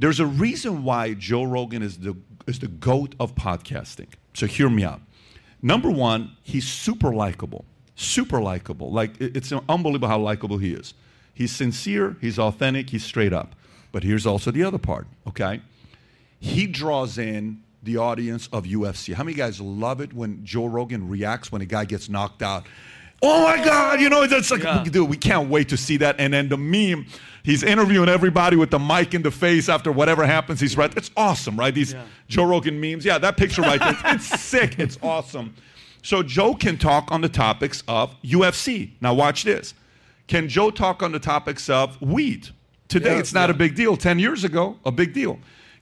There's a reason why Joe Rogan is the is the goat of podcasting. So hear me out. Number one, he's super likable, super likable. Like it's unbelievable how likable he is. He's sincere, he's authentic, he's straight up. But here's also the other part. Okay, he draws in the audience of UFC. How many guys love it when Joe Rogan reacts when a guy gets knocked out? Oh my God, you know, it's like, Yeah. dude, we can't wait to see that. And then the meme, he's interviewing everybody with the mic in the face after whatever happens. He's right. It's awesome, right? These Yeah. Joe Rogan memes. Yeah, that picture right there. It's sick. It's awesome. So Joe can talk on the topics of UFC. Now watch this. Can Joe talk on the topics of weed? Today, Yeah, it's not a big deal. 10 years ago, a big deal.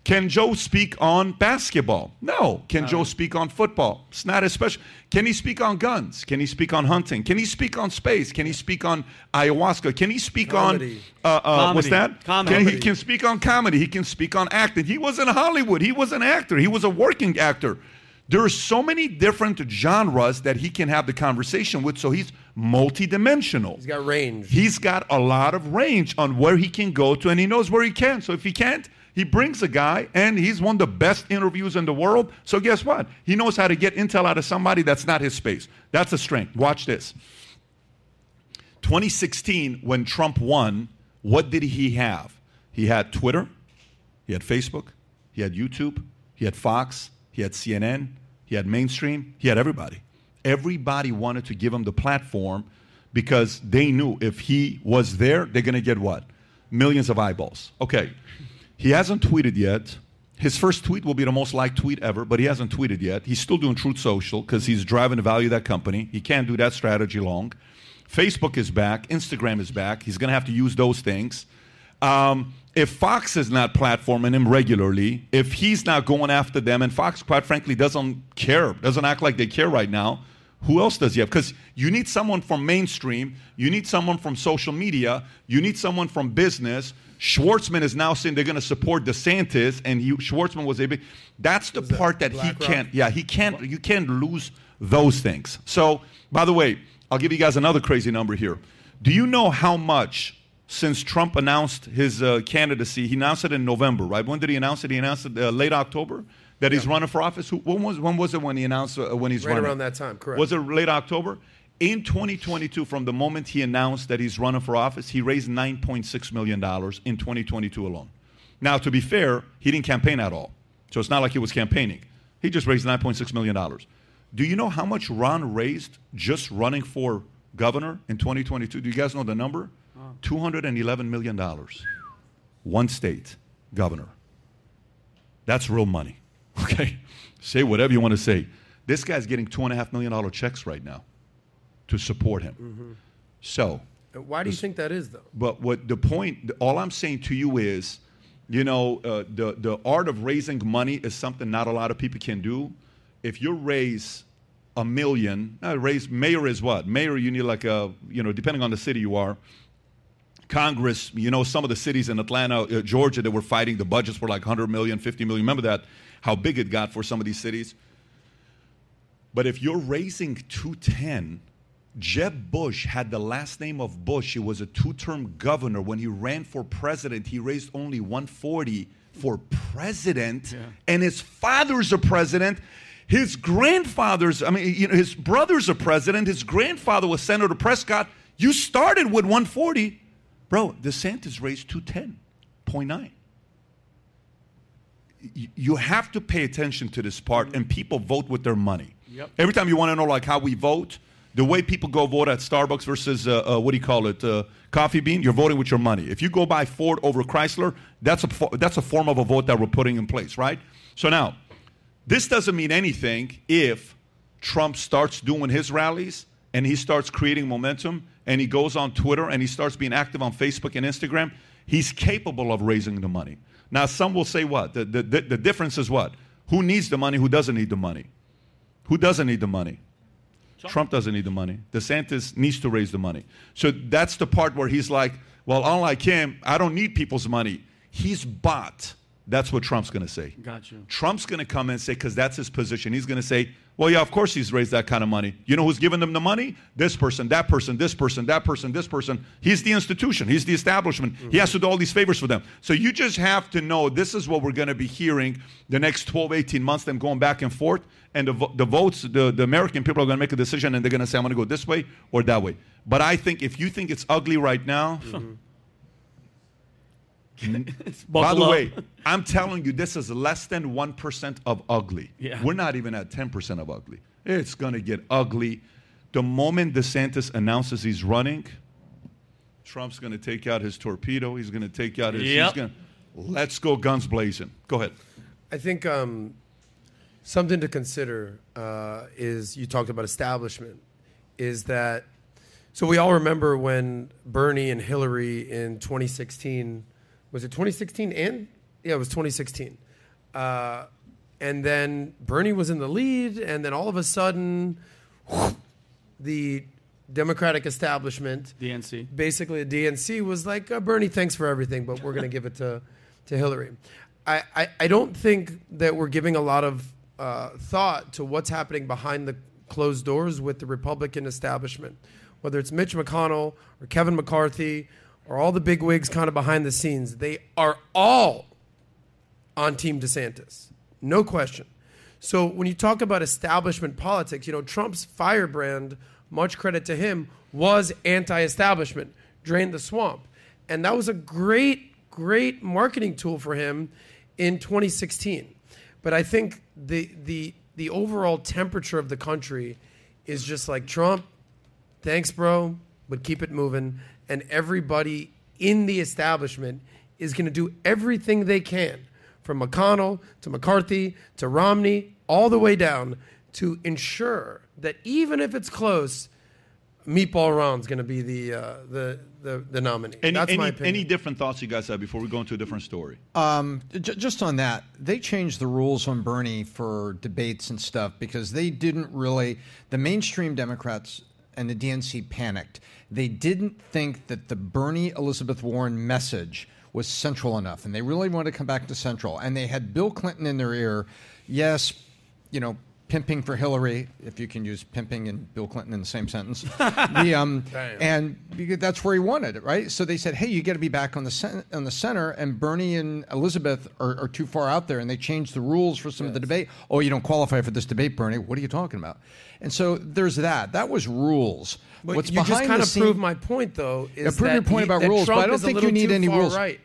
Can Joe speak on basketball? No. Can Joe speak on football? It's not as special. Can he speak on guns? Can he speak on hunting? Can he speak on space? Can he speak on ayahuasca? Can he speak Comedy. on uh, uh, what's that? Comedy. Can he can speak on comedy. He can speak on acting. He was in Hollywood. He was an actor. He was a working actor. There are so many different genres that he can have the conversation with. So he's multidimensional. He's got range. He's got a lot of range on where he can go to, and he knows where he can. So if he can't, he brings a guy, and he's one of the best interviews in the world. So guess what? He knows how to get intel out of somebody that's not his space. That's a strength. Watch this. 2016, when Trump won, what did he have? He had Twitter, he had Facebook, he had YouTube, he had Fox, he had CNN, he had mainstream, he had everybody. Everybody wanted to give him the platform because they knew if he was there, they're going to get what? Millions of eyeballs. Okay. He hasn't tweeted yet. His first tweet will be the most liked tweet ever, but he hasn't tweeted yet. He's still doing Truth Social because he's driving the value of that company. He can't do that strategy long. Facebook is back. Instagram is back. He's going to have to use those things. Um, if Fox is not platforming him regularly, if he's not going after them, and Fox, quite frankly, doesn't care, doesn't act like they care right now, who else does he have? Because you need someone from mainstream, you need someone from social media, you need someone from business. Schwarzman is now saying they're going to support DeSantis, and he, Schwarzman was able. That's the that part that he BlackRock? can't. Yeah, he can't. You can't lose those things. So, by the way, I'll give you guys another crazy number here. Do you know how much since Trump announced his uh, candidacy? He announced it in November, right? When did he announce it? He announced it uh, late October that he's running for office. Who, when was when was it when he announced uh, when he's running? Right running? around that time, correct. Was it late October? In 2022, from the moment he announced that he's running for office, he raised 9.6 million dollars in 2022 alone. Now, to be fair, he didn't campaign at all, so it's not like he was campaigning. He just raised 9.6 million dollars. Do you know how much Ron raised just running for governor in 2022? Do you guys know the number? 211 million dollars. One state governor. That's real money. Okay? Say whatever you want to say. This guy's getting two and a half million dollar checks right now to support him. So, Why do you think that is, though? but what the point, all I'm saying to you is, you know, uh, the, the art of raising money is something not a lot of people can do. If you raise a million, uh, raise, mayor is what? Mayor, you need like a, you know, depending on the city you are. Congress, you know, some of the cities in Atlanta, uh, Georgia, that were fighting the budgets were like 100 million, 50 million. Remember that, how big it got for some of these cities? But if you're raising 210, Jeb Bush had the last name of Bush. He was a two term governor. When he ran for president, he raised only 140 for president, and his father's a president. His grandfather's, I mean, you know, his brother's a president. His grandfather was Senator Prescott. You started with 140. Bro, DeSantis raised 210.9 y- you have to pay attention to this part and people vote with their money Yep. every time you want to know like how we vote the way people go vote at starbucks versus uh, uh, what do you call it uh, coffee bean you're voting with your money if you go buy ford over chrysler that's a, that's a form of a vote that we're putting in place right so now this doesn't mean anything if Trump starts doing his rallies and he starts creating momentum and he goes on Twitter and he starts being active on Facebook and Instagram. He's capable of raising the money. Now, some will say what? The, the, the, difference is what? Who needs the money? Who doesn't need the money? Who doesn't need the money? Trump doesn't need the money. DeSantis needs to raise the money. So that's the part where he's like, well, unlike him, I don't need people's money. He's bought That's what Trump's going to say. Got you. Trump's going to come and say, because that's his position, he's going to say, well, yeah, of course he's raised that kind of money. You know who's giving them the money? This person, that person, this person, that person, this person. He's the institution, he's the establishment. Mm-hmm. He has to do all these favors for them. So you just have to know this is what we're going to be hearing the next 12, 18 months, them going back and forth. And the, the votes, the, the American people are going to make a decision and they're going to say, I'm going to go this way or that way. But I think if you think it's ugly right now, mm-hmm. By the up. way, I'm telling you, this is less than 1% of ugly. Yeah. We're not even at 10% of ugly. It's going to get ugly. The moment DeSantis announces he's running, Trump's going to take out his torpedo. He's going to take out his. Yep. Gonna, let's go guns blazing. Go ahead. I think um, something to consider uh, is you talked about establishment, is that. So we all remember when Bernie and Hillary in 2016 was it 2016 and yeah, it was 2016. Uh, and then Bernie was in the lead, and then all of a sudden, the Democratic establishment, DNC, basically the DNC was like, uh, Bernie, thanks for everything, but we're going to give it to to Hillary. I, I, I, don't think that we're giving a lot of uh, thought to what's happening behind the closed doors with the Republican establishment, whether it's Mitch McConnell or Kevin McCarthy or all the big wigs kind of behind the scenes, they are all on Team DeSantis. No question. So when you talk about establishment politics, you know, Trump's firebrand, much credit to him, was anti establishment, drained the swamp. And that was a great, great marketing tool for him in 2016. But I think the, the, the overall temperature of the country is just like Trump, thanks, bro, but keep it moving and everybody in the establishment is going to do everything they can, from McConnell to McCarthy to Romney, all the way down, to ensure that even if it's close, Meatball Ron's going to be the, uh, the, the, the nominee. Any, That's any, my opinion. Any different thoughts you guys have before we go into a different story? Um, j- just on that, they changed the rules on Bernie for debates and stuff because they didn't really, the mainstream Democrats and the DNC panicked. They didn't think that the Bernie Elizabeth Warren message was central enough, and they really wanted to come back to central. And they had Bill Clinton in their ear. Yes, you know, pimping for Hillary, if you can use pimping and Bill Clinton in the same sentence. the, um, and that's where he wanted it, right? So they said, hey, you got to be back on the cen- on the center. And Bernie and Elizabeth are, are, too far out there, and they changed the rules for some yes. of the debate. Oh, you don't qualify for this debate, Bernie. What are you talking about? And so there's that. That was rules. But What's you just kind of scene, proved my point, though. Is prove your point he, about rules, Trump but I don't think you need any rules. Right.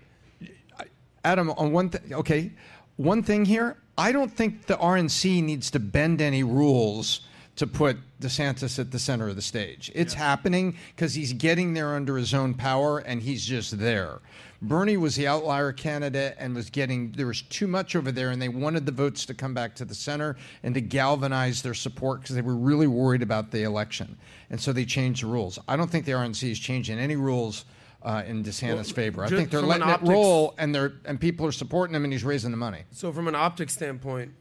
Adam, on one thing, okay, one thing here. I don't think the RNC needs to bend any rules to put DeSantis at the center of the stage. It's yeah. happening because he's getting there under his own power and he's just there. Bernie was the outlier candidate and was getting, there was too much over there, and they wanted the votes to come back to the center and to galvanize their support because they were really worried about the election. And so they changed the rules. I don't think the RNC is changing any rules uh, in DeSantis' well, favor. I think they're letting optics, it roll, and they're and people are supporting him, and he's raising the money. So, from an optics standpoint,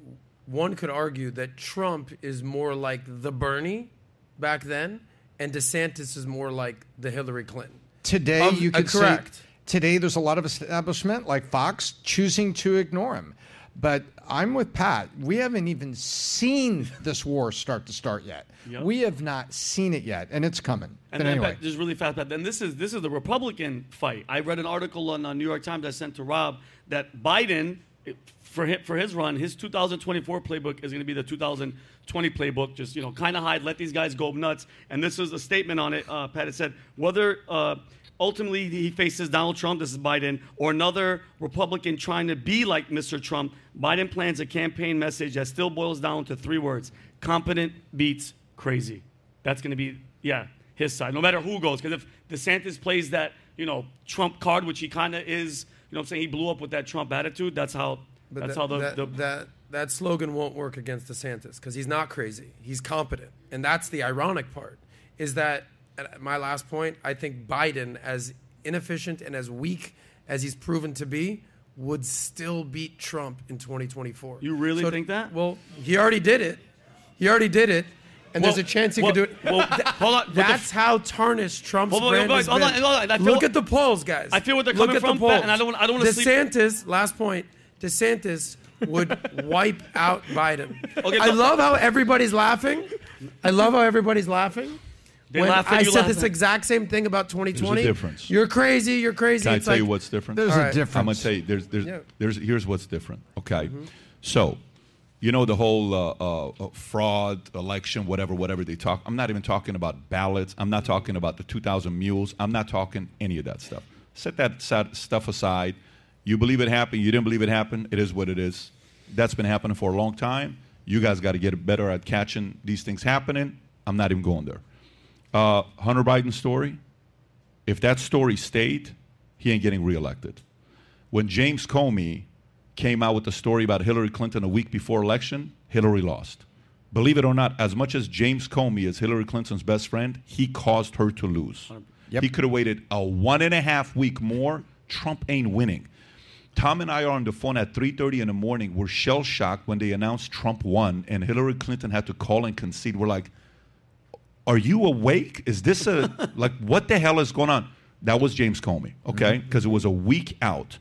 one could argue that Trump is more like the Bernie back then, and DeSantis is more like the Hillary Clinton. Today, of, you uh, could uh, correct. Say, today, there's a lot of establishment like Fox choosing to ignore him. But I'm with Pat. We haven't even seen this war start to start yet. Yep. We have not seen it yet, and it's coming. And but anyway, just really fast, Pat. Then this is this is the Republican fight. I read an article on the New York Times I sent to Rob that Biden, for his, for his run, his 2024 playbook is going to be the 2020 playbook. Just you know, kind of hide, let these guys go nuts. And this is a statement on it. Uh, Pat it said whether. Uh, ultimately he faces Donald Trump, this is Biden, or another Republican trying to be like Mr. Trump, Biden plans a campaign message that still boils down to three words competent beats crazy. That's going to be, yeah, his side, no matter who goes. Because if DeSantis plays that, you know, Trump card, which he kind of is, you know I'm saying? He blew up with that Trump attitude. That's how, but that's that, how the that, the that, that slogan won't work against DeSantis because he's not crazy. He's competent. And that's the ironic part is that my last point, I think Biden, as inefficient and as weak as he's proven to be, would still beat Trump in 2024. You really so, think that? Well, he already did it. He already did it. And well, there's a chance he well, could do it. Well, hold on. That's how tarnished Trump's hold brand on, has hold on, hold on. Look at the polls, guys. I feel what they're Look coming at from, the polls. and I don't, I don't want to DeSantis, last point, DeSantis would wipe out Biden. Okay, I no- love how everybody's laughing. I love how everybody's laughing. They when laugh at I said laughing. this exact same thing about 2020. There's a difference. You're crazy. You're crazy. Can I It's tell like, you what's different? There's All a difference. I'm gonna tell you. There's, there's, Yeah. there's. Here's what's different. Okay, so, you know the whole uh, uh, uh, fraud election, whatever, whatever they talk. I'm not even talking about ballots. I'm not talking about the 2,000 mules. I'm not talking any of that stuff. Set that stuff aside. You believe it happened. You didn't believe it happened. It is what it is. That's been happening for a long time. You guys got to get better at catching these things happening. I'm not even going there. Uh, Hunter Biden story. If that story stayed, he ain't getting reelected when James Comey came out with the story about Hillary Clinton a week before election, Hillary lost. Believe it or not, as much as James Comey is Hillary Clinton's best friend, he caused her to lose. Yep. He could have waited a one and a half week more. Trump ain't winning. Tom and I are on the phone at 3:30 in the morning. We're shell shocked when they announced Trump won and Hillary Clinton had to call and concede. We're like, are you awake? Is this a like what the hell is going on? That was James Comey, okay? Mm-hmm. Because it was a week out.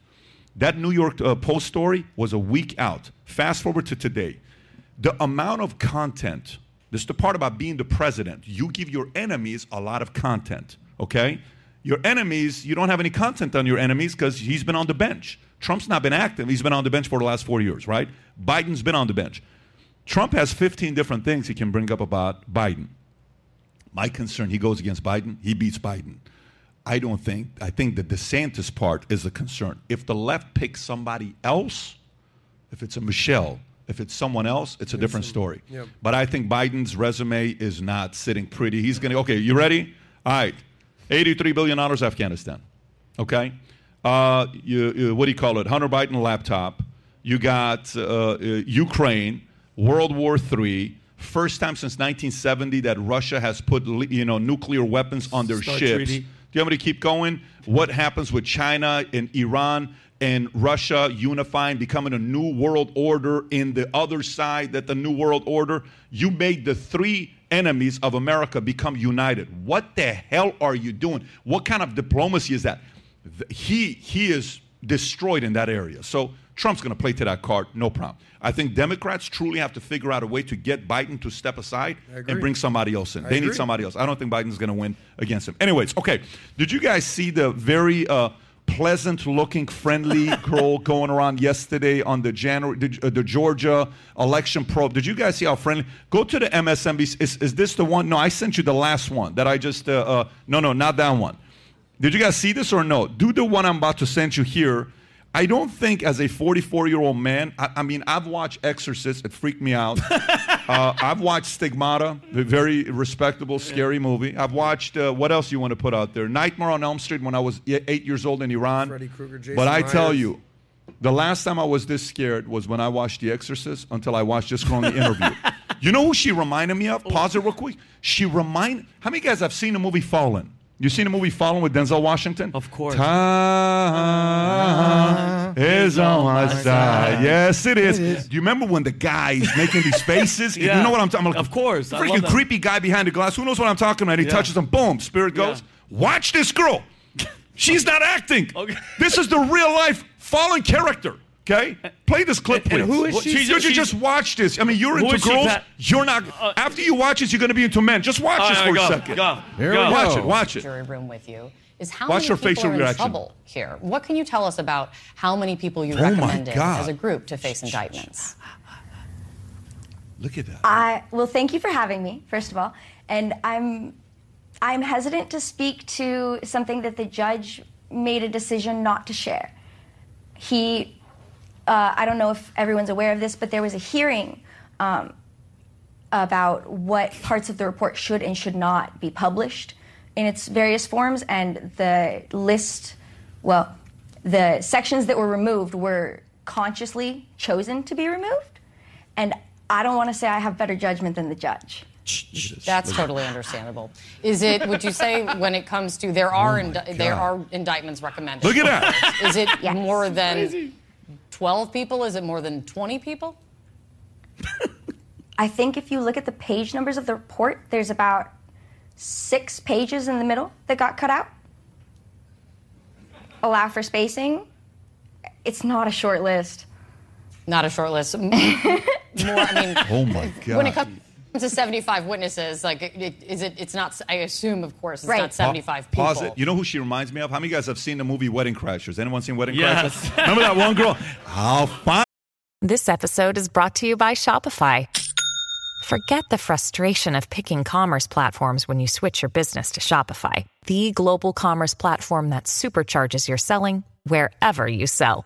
That New York uh, Post story was a week out. Fast forward to today. The amount of content, this is the part about being the president. You give your enemies a lot of content, okay? Your enemies, you don't have any content on your enemies because he's been on the bench. Trump's not been active. He's been on the bench for the last four years, right? Biden's been on the bench. Trump has 15 different things he can bring up about Biden. My concern, he goes against Biden, he beats Biden. I don't think, I think the DeSantis part is a concern. If the left picks somebody else, if it's a Michelle, if it's someone else, it's a different story. Yep. But I think Biden's resume is not sitting pretty. He's going to, okay, you ready? All right. $83 billion Afghanistan. Okay? Uh, you, you, what do you call it? Hunter Biden laptop. You got uh, uh, Ukraine, World War III. First time since 1970 that Russia has put you know nuclear weapons on their Start ships. treaty. Do you want me to keep going? What happens with China and Iran and Russia unifying, becoming a new world order in the other side that the new world order? You made the three enemies of America become united. What the hell are you doing? What kind of diplomacy is that? He he is destroyed in that area. So Trump's going to play to that card, no problem. I think Democrats truly have to figure out a way to get Biden to step aside and bring somebody else in. they need somebody else. I don't think Biden's going to win against him. Anyways, okay. Did you guys see the very uh, pleasant-looking, friendly girl going around yesterday on the January, the, uh, the Georgia election probe? Did you guys see how friendly? Go to the MSNBC. Is, is this the one? No, I sent you the last one that I just. Uh, uh, no, no, not that one. Did you guys see this or no? Do the one I'm about to send you here. I don't think, as a 44 year old man, I, I mean, I've watched Exorcist, it freaked me out. uh, I've watched Stigmata, a very respectable, scary movie. I've watched, uh, what else you want to put out there? Nightmare on Elm Street when I was eight years old in Iran. Freddy Krueger, Jason but I tell you, the last time I was this scared was when I watched The Exorcist until I watched this girl in the interview. You know who she reminded me of? Pause it real quick. She remind. How many guys have seen the movie Fallen? You seen the movie Fallen with Denzel Washington? Of course. Time is on my side. Yes, it is. Do you remember when the guy is making these faces? yeah. You know what I'm talking about? Of course. Freaking creepy guy behind the glass. Who knows what I'm talking about? He Yeah. touches him. Boom. Spirit goes. Yeah. Watch this girl. She's not acting. Okay. This is the real life fallen character. Okay? Play this clip, And- please. and who is she? she's- you she's- just watch this. I mean, you're into is she, girls. Pat? You're not. Uh, after you watch this, you're going to be into men. Just watch All this right, for go, a second. Go. Here go. we Watch go. it. Watch it. jury room with you is how Watch many your people facial are in reaction. trouble here. What can you tell us about how many people you Oh recommended as a group to face indictments? Look at that. I well, thank you for having me, first of all. And I'm I'm hesitant to speak to something that the judge made a decision not to share. He, uh, I don't know if everyone's aware of this, but there was a hearing um, about what parts of the report should and should not be published in its various forms, and the list, well, the sections that were removed were consciously chosen to be removed. And I don't want to say I have better judgment than the judge. That's totally understandable. Is it? Would you say when it comes to there are indi- there are indictments recommended? Oh Look at that. Is it Yes. more than twelve people? Is it more than twenty people? I think if you look at the page numbers of the report, there's about six pages in the middle that got cut out. Allow for spacing. It's not a short list. Not a short list. More, I mean, Oh my God. when it comes to 75 witnesses, like, it, it, is it? It's not. I assume, of course, it's Right. not 75 people. Pause it. You know who she reminds me of? How many guys have seen the movie Wedding Crashers? Anyone seen Wedding Yes. Crashers? Remember that one girl? I'll find. This episode is brought to you by Shopify. Forget the frustration of picking commerce platforms when you switch your business to Shopify, the global commerce platform that supercharges your selling wherever you sell.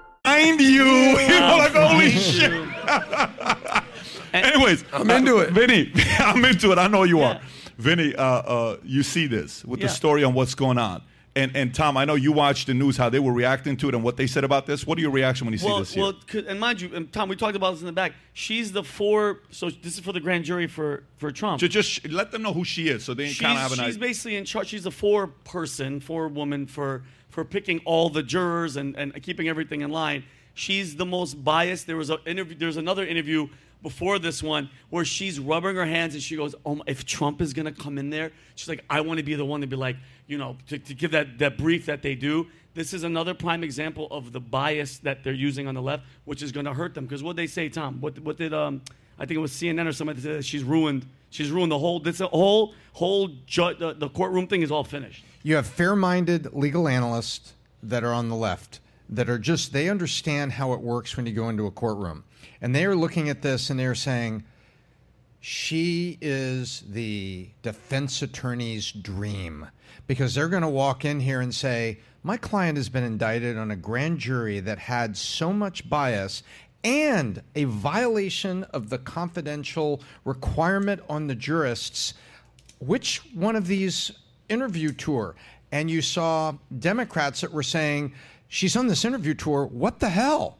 Find you. You know, like, holy shit. Anyways, I'm into it. Vinny, I'm into it. I know you Yeah. are. Vinny, uh, uh, you see this with Yeah. the story on what's going on. And, and Tom, I know you watched the news, how they were reacting to it and what they said about this. What are your reaction when you see Well, this here? and mind you, and Tom, we talked about this in the back. She's the four. So this is for the grand jury for for Trump. Ju- just, let them know who she is so they kind of have an she's idea. basically in charge. She's a four person, four woman for for picking all the jurors and, and keeping everything in line. She's the most biased. There was a interview. There's another interview before this one where she's rubbing her hands and she goes, "Oh, my, if Trump is gonna come in there, she's like, I want to be the one to be like, you know, to, to give that that brief that they do." This is another prime example of the bias that they're using on the left, which is to hurt them. Because what they say, Tom, what what did um, I think it was CNN or somebody said she's ruined. She's ruined the whole. This whole whole ju- the, the courtroom thing is all finished. You have fair minded legal analysts that are on the left that are just, they understand how it works when you go into a courtroom. And they are looking at this and they're saying, she is the defense attorney's dream because they're going to walk in here and say, My client has been indicted on a grand jury that had so much bias and a violation of the confidential requirement on the jurists which one of these interview tour and you saw democrats that were saying she's on this interview tour. What the hell?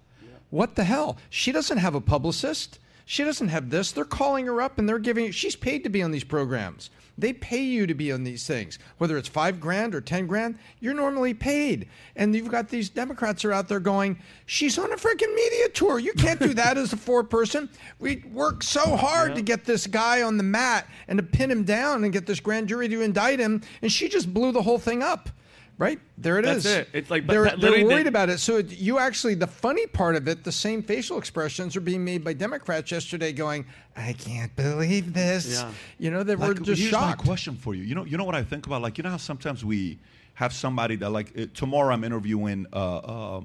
What the hell? She doesn't have a publicist. She doesn't have this. They're calling her up and they're giving she's paid to be on these programs they pay you to be on these things. Whether it's five grand or ten grand you're normally paid. And you've got these democrats are out there going she's on a freaking media tour. You can't do that as a four person we work so hard to get this guy on the mat and to pin him down and get this grand jury to indict him. And she just blew the whole thing up right there it is. That's it. It's like- they're, they're worried they- about it so it, you actually the funny part of it the same facial expressions are being made by democrats yesterday going i can't believe this Yeah. you know they were Like, just here's shocked my question for you. You know, you know what I think about? Like, you know how sometimes we have somebody that, like, uh, tomorrow I'm interviewing. Uh, uh,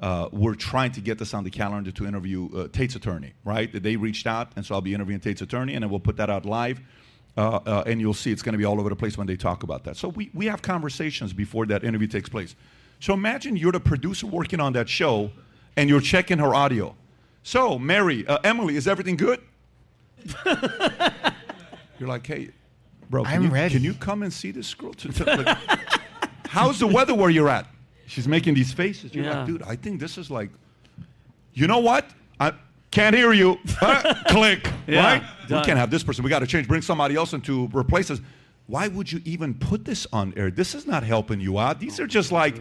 uh, we're trying to get this on the calendar to interview uh, Tate's attorney, right? That they reached out, and so I'll be interviewing Tate's attorney, and then we'll put that out live. Uh, uh, and you'll see it's going to be all over the place when they talk about that. So we, we have conversations before that interview takes place. So imagine you're the producer working on that show, and you're checking her audio. So Mary, uh, Emily, is everything good? You're like, hey, bro, can, I'm you, ready. can you come and see this girl? To, to- like, how's the weather where you're at? She's making these faces. You're Yeah. like, dude, I think this is like, you know what? I can't hear you. Click. Yeah, right? We can't have this person. We got to change. Bring somebody else in to replace us. Why would you even put this on air? This is not helping you out. These are just like,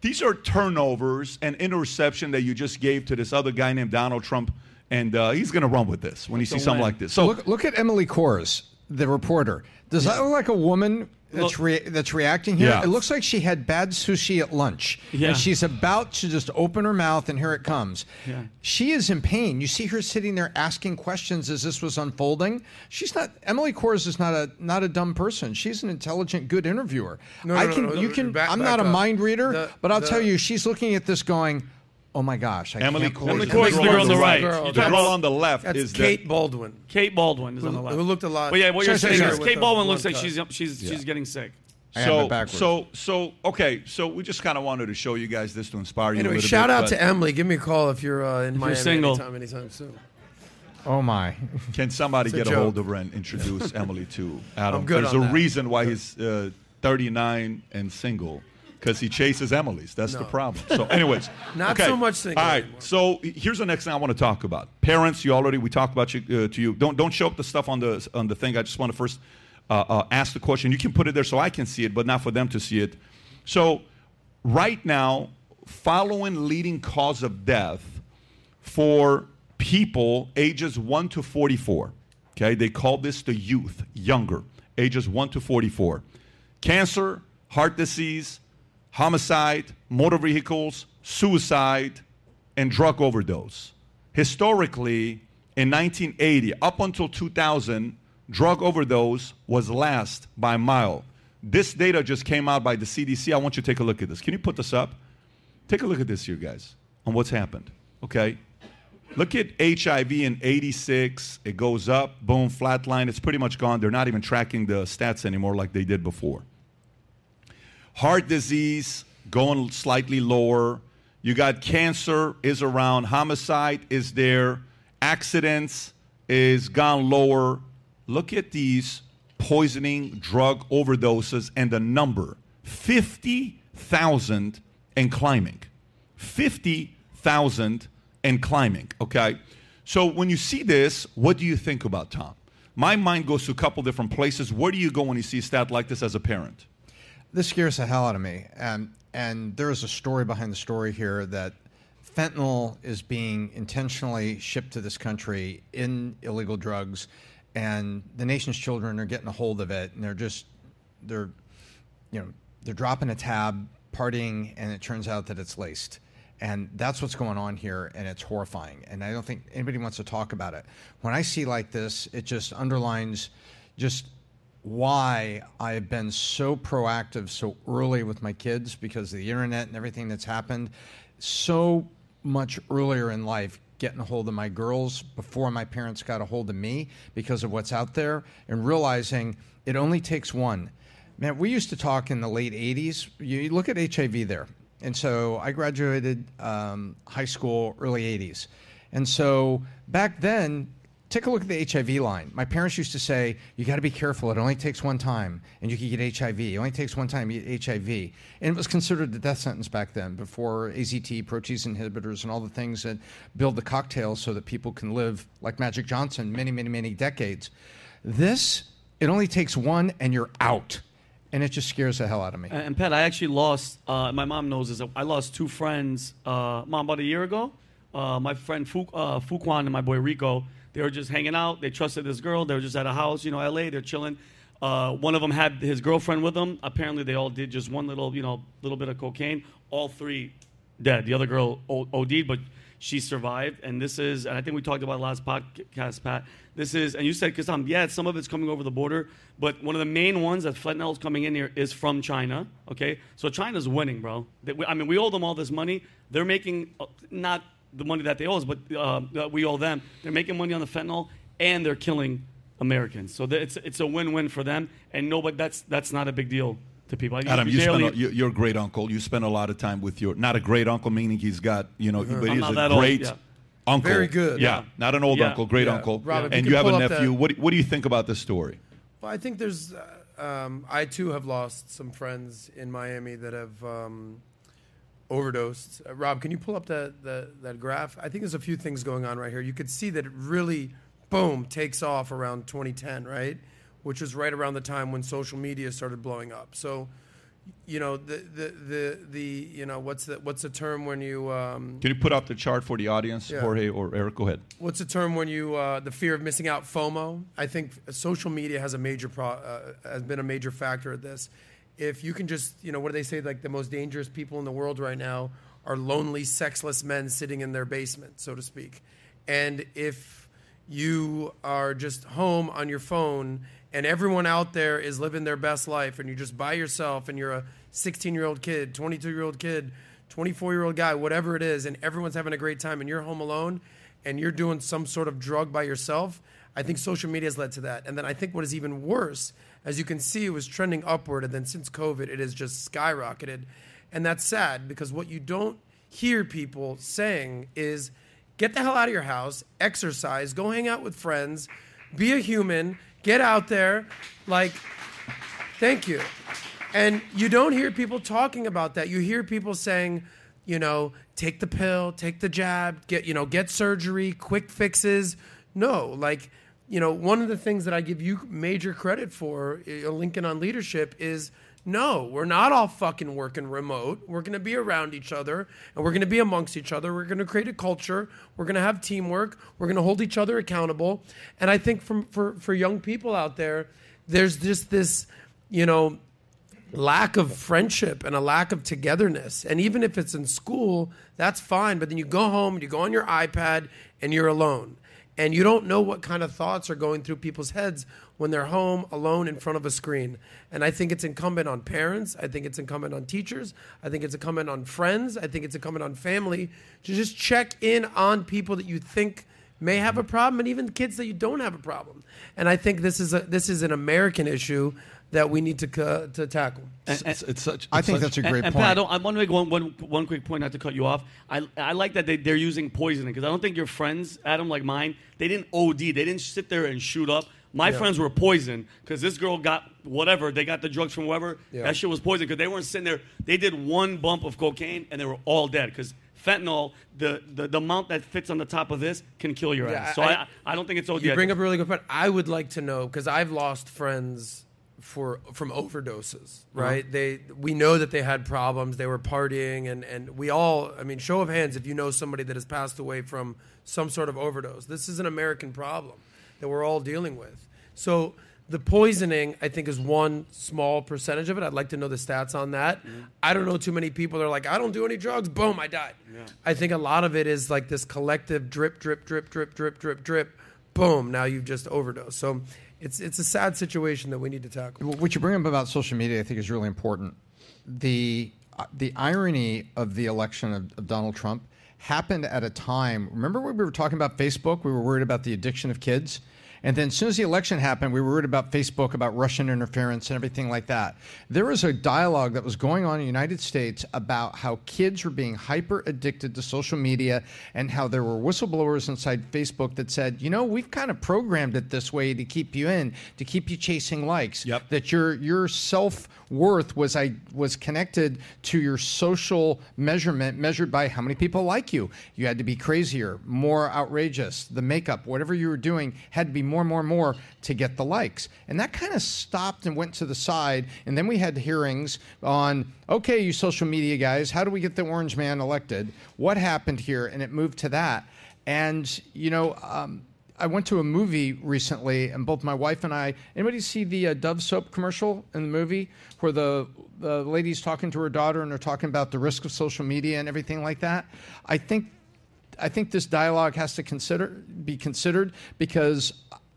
these are turnovers and interception that you just gave to this other guy named Donald Trump. And uh, he's going to run with this when he sees something win. like this. So look, look at Emily Kohrs, the reporter. Does that look like a woman that's rea- that's reacting here. Yeah. It looks like she had bad sushi at lunch, Yeah. and she's about to just open her mouth, and here it comes. Yeah. She is in pain. You see her sitting there asking questions as this was unfolding. She's not. Emily Kohrs is not a not a dumb person. She's an intelligent, good interviewer. No, I no, can no, no, you can. Back, I'm back not a up. mind reader, The- but I'll the- tell you, she's looking at this going. Oh my gosh! I Emily can't Emily the is the girl on the right. Girl. The girl on the left That's is Kate the, Bolduan. Kate Bolduan is Who- on the left. who looked a lot- But yeah, what you're Sorry, saying sorry, is sorry. Kate Bolduan looks the like blood she's she's she's getting sick. I have so, backwards. so, so, okay. So we just kind of wanted to show you guys this to inspire you. Anyway, shout bit, out to Emily. Give me a call if you're uh, in Miami single. anytime, anytime soon. Oh my! Can somebody a get a, hold of her and introduce Emily to Adam? There's a that. reason why he's uh, 39 and single. Because he chases Emily's. That's the problem. So, anyways. Not okay. so much single All right. anymore. So here's the next thing I want to talk about. Parents, you already we talked about you uh, to you. Don't don't show up the stuff on the on the thing. I just want to first uh, uh, ask the question. You can put it there so I can see it, but not for them to see it. So right now, following leading cause of death for people ages 1 to 44. Okay, they call this the youth, younger, ages 1 to 44. Cancer, heart disease, homicide, motor vehicles, suicide, and drug overdose. Historically, in 1980, up until 2000, drug overdose was last by mile. This data just came out by the CDC. I want you to take a look at this. Can you put this up? Take a look at this here, guys, on what's happened. Okay? Look at HIV in 86. It goes up, boom, flatline. It's pretty much gone. They're not even tracking the stats anymore like they did before. Heart disease going slightly lower. You got cancer is around. Homicide is there. Accidents is gone lower. Look at these poisoning drug overdoses and the number 50,000 and climbing. 50,000 and climbing, okay? So when you see this, what do you think about Tom? My mind goes to a couple different places. Where do you go when you see a stat like this as a parent? This scares the hell out of me. And and there is a story behind the story here that fentanyl is being intentionally shipped to this country in illegal drugs, and the nation's children are getting a hold of it, and they're just they're you know they're dropping a tab, partying, and it turns out that it's laced. And that's what's going on here, and it's horrifying. And I don't think anybody wants to talk about it. When I see like this, it just underlines just why I have been so proactive so early with my kids because of the internet and everything that's happened. So much earlier in life getting a hold of my girls before my parents got a hold of me because of what's out there and realizing it only takes one. Man we used to talk in the late 80s you look at hiv there. And so i graduated um, high school early 80s and so back then take a look at the HIV line. My parents used to say, you got to be careful. It only takes one time and you can get HIV. It only takes one time, you get HIV. And it was considered the death sentence back then before AZT, protease inhibitors, and all the things that build the cocktail so that people can live like Magic Johnson many, many, many decades. This, it only takes one and you're out. And it just scares the hell out of me. And, and Pat, I actually lost. Uh, my mom knows this. I lost two friends. Uh, mom, about a year ago. Uh, my friend Fu, uh, Fuquan and my boy Rico. They were just hanging out. They trusted this girl. They were just at a house, you know, LA. They're chilling. Uh, one of them had his girlfriend with them. Apparently, they all did just one little, you know, little bit of cocaine. All three dead. The other girl OD'd, but she survived. And this is, and I think we talked about last podcast, Pat. This is, and you said, because um, yeah, some of it's coming over the border, but one of the main ones that fentanyl is coming in here is from China. Okay, so China's winning, bro. They- I mean, we owe them all this money. They're making uh, not the money that they owe us, but uh, that we owe them. They're making money on the fentanyl, and they're killing Americans. So it's it's a win-win for them, and no, but that's that's not a big deal to people. I Adam, you barely- spend a, you- you're a great uncle. You spend a lot of time with your not a great uncle, meaning he's got you know, but I'm he's a that old, great yeah. uncle. Very good. Yeah, Yeah. not an old Yeah. uncle, great Yeah. uncle. Rob, if and you you have a nephew. that- What do, what do you think about this story? Well, I think there's. Uh, um, I too have lost some friends in Miami that have um, overdosed. Uh, Rob, can you pull up that, that that graph? I think there's a few things going on right here. You could see that it really, boom, takes off around 2010, right? Which was right around the time when social media started blowing up. So, you know the the the, the you know what's the what's the term when you um, Can you put up the chart for the audience, Yeah. Jorge or Eric? Go ahead. what's the term when you uh, the fear of missing out FOMO? I think social media has a major pro, uh, has been a major factor of this. If you can just you know what do they say like the most dangerous people in the world right now are lonely, sexless men sitting in their basement, so to speak. And if you are just home on your phone and everyone out there is living their best life and you're just by yourself and you're a 16 year old kid, 22 year old kid, 24 year old guy, whatever it is, and everyone's having a great time and you're home alone and you're doing some sort of drug by yourself, I think social media has led to that. And then I think what is even worse, as you can see, it was trending upward. And then since COVID, it has just skyrocketed. And that's sad because what you don't hear people saying is get the hell out of your house, exercise, go hang out with friends, be a human, get out there. Like, thank you. And you don't hear people talking about that. You hear people saying, you know, take the pill, take the jab, get, you know, get surgery, quick fixes. No, like, you know, one of the things that I give you major credit for, uh, Lincoln on leadership, is no, we're not all fucking working remote. We're going to be around each other and we're going to be amongst each other. We're going to create a culture. We're going to have teamwork. We're going to hold each other accountable. And I think from, for, for young people out there, there's just this, you know, lack of friendship and a lack of togetherness. And even if it's in school, that's fine. But then you go home, you go on your iPad, and you're alone. And you don't know what kind of thoughts are going through people's heads when they're home alone in front of a screen. And I think it's incumbent on parents. I think it's incumbent on teachers. I think it's incumbent on friends. I think it's incumbent on family to just check in on people that you think may have a problem and even kids that you don't have a problem. And I think this is a this is an American issue that we need to uh, to tackle. It's, it's, it's such. I think such- that's a great and point. Pat, I, don't, I want to make one, one, one quick point, not to cut you off. I, I like that they, they're using poisoning because I don't think your friends, Adam, like mine, they didn't OD. They didn't sit there and shoot up. My friends were poisoned because this girl got whatever. They got the drugs from wherever. Yeah. That shit was poison because they weren't sitting there. They did one bump of cocaine and they were all dead because fentanyl, the, the, the amount that fits on the top of this can kill your Yeah, ass. So I- I, I, don't think it's OD. You bring up a really good point. I would like to know because I've lost friends for from overdoses. Uh-huh. Right? They we know that they had problems. They were partying, and and we all. I mean, show of hands if you know somebody that has passed away from some sort of overdose. This is an American problem that we're all dealing with. So. The poisoning, I think, is one small percentage of it. I'd like to know the stats on that. Mm-hmm. I don't know too many people that are like, I don't do any drugs. Boom, I died. I think a lot of it is like this collective drip, drip, drip, drip, drip, drip, drip boom, now you've just overdosed. So it's it's a sad situation that we need to tackle. What you bring up about social media, I think, is really important. The uh, the irony of the election of, of Donald Trump happened at a time. Remember when we were talking about Facebook? We were worried about the addiction of kids. And then as soon as the election happened, we were worried about Facebook, about Russian interference and everything like that. There was a dialogue that was going on in the United States about how kids were being hyper addicted to social media and how there were whistleblowers inside Facebook that said, you know, we've kind of programmed it this way to keep you in, to keep you chasing likes. Yep. That your your self worth was I was connected to your social measurement measured by how many people like you. You had to be crazier, more outrageous. The makeup, whatever you were doing, had to be more, more, more to get the likes. And that kind of stopped and went to the side. And then we had hearings on okay, you social media guys, how do we get the orange man elected? What happened here? And it moved to that. And you know. Um, I went to a movie recently, and both my wife and I. Anybody see the uh, Dove soap commercial in the movie where the the lady's talking to her daughter and they're talking about the risk of social media and everything like that? I think I think this dialogue has to consider be considered because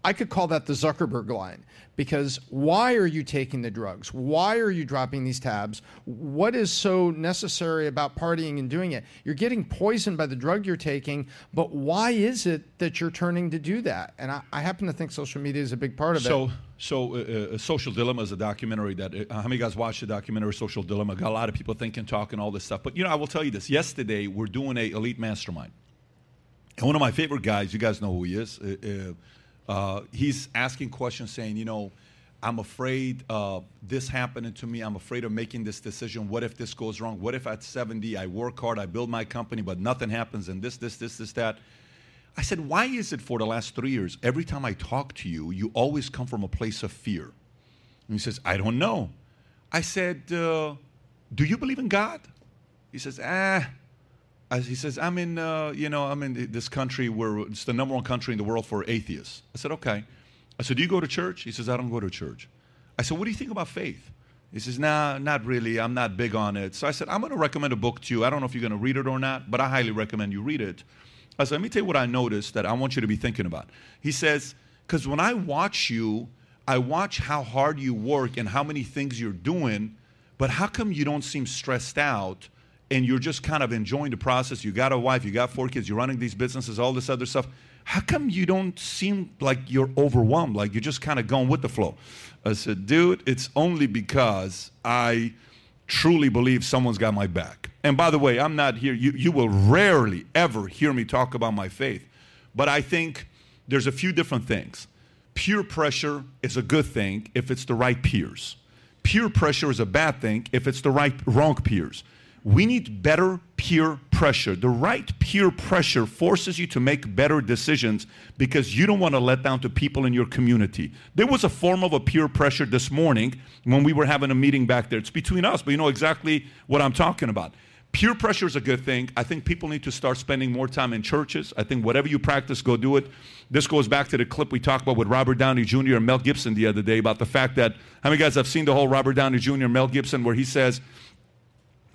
I could call that the Zuckerberg line. Because why are you taking the drugs? Why are you dropping these tabs? What is so necessary about partying and doing it? You're getting poisoned by the drug you're taking, but why is it that you're turning to do that? And I, I happen to think social media is a big part of So, it. so uh, uh, Social Dilemma is a documentary that. Uh, how many guys watched the documentary Social Dilemma? Got a lot of people thinking, talking, all this stuff. But you know, I will tell you this. Yesterday, we're doing a elite mastermind, and one of my favorite guys, you guys know who he is. Uh, uh, he's asking questions, saying, you know, I'm afraid uh, this happening to me. I'm afraid of making this decision. What if this goes wrong? What if at 70 I work hard, I build my company, but nothing happens, and this, this, this, this, that. I said, why is it for the last three years, every time I talk to you, you always come from a place of fear? And he says, I don't know. I said, uh, Do you believe in God? He says, Ah. He says, I'm in, uh, you know, I'm in this country where it's the number one country in the world for atheists. I said, okay. I said, do you go to church? He says, I don't go to church. I said, what do you think about faith? He says, nah, not really. I'm not big on it. So I said, I'm going to recommend a book to you. I don't know if you're going to read it or not, but I highly recommend you read it. I said, let me tell you what I noticed that I want you to be thinking about. He says, because when I watch you, I watch how hard you work and how many things you're doing, but how come you don't seem stressed out and you're just kind of enjoying the process? You got a wife, you got four kids, you're running these businesses, all this other stuff. How come you don't seem like you're overwhelmed, like you're just kind of going with the flow? I said, dude, it's only because I truly believe someone's got my back. And by the way, I'm not here, you, you will rarely ever hear me talk about my faith. But I think there's a few different things. Peer pressure is a good thing if it's the right peers. Peer pressure is a bad thing if it's the right wrong peers. We need better peer pressure. The right peer pressure forces you to make better decisions because you don't want to let down to people in your community. There was a form of a peer pressure this morning when we were having a meeting back there. It's between us, but you know exactly what I'm talking about. Peer pressure is a good thing. I think people need to start spending more time in churches. I think whatever you practice, go do it. This goes back to the clip we talked about with Robert Downey Jr. and Mel Gibson the other day about the fact that how many guys have seen the whole Robert Downey Jr. Mel Gibson where he says,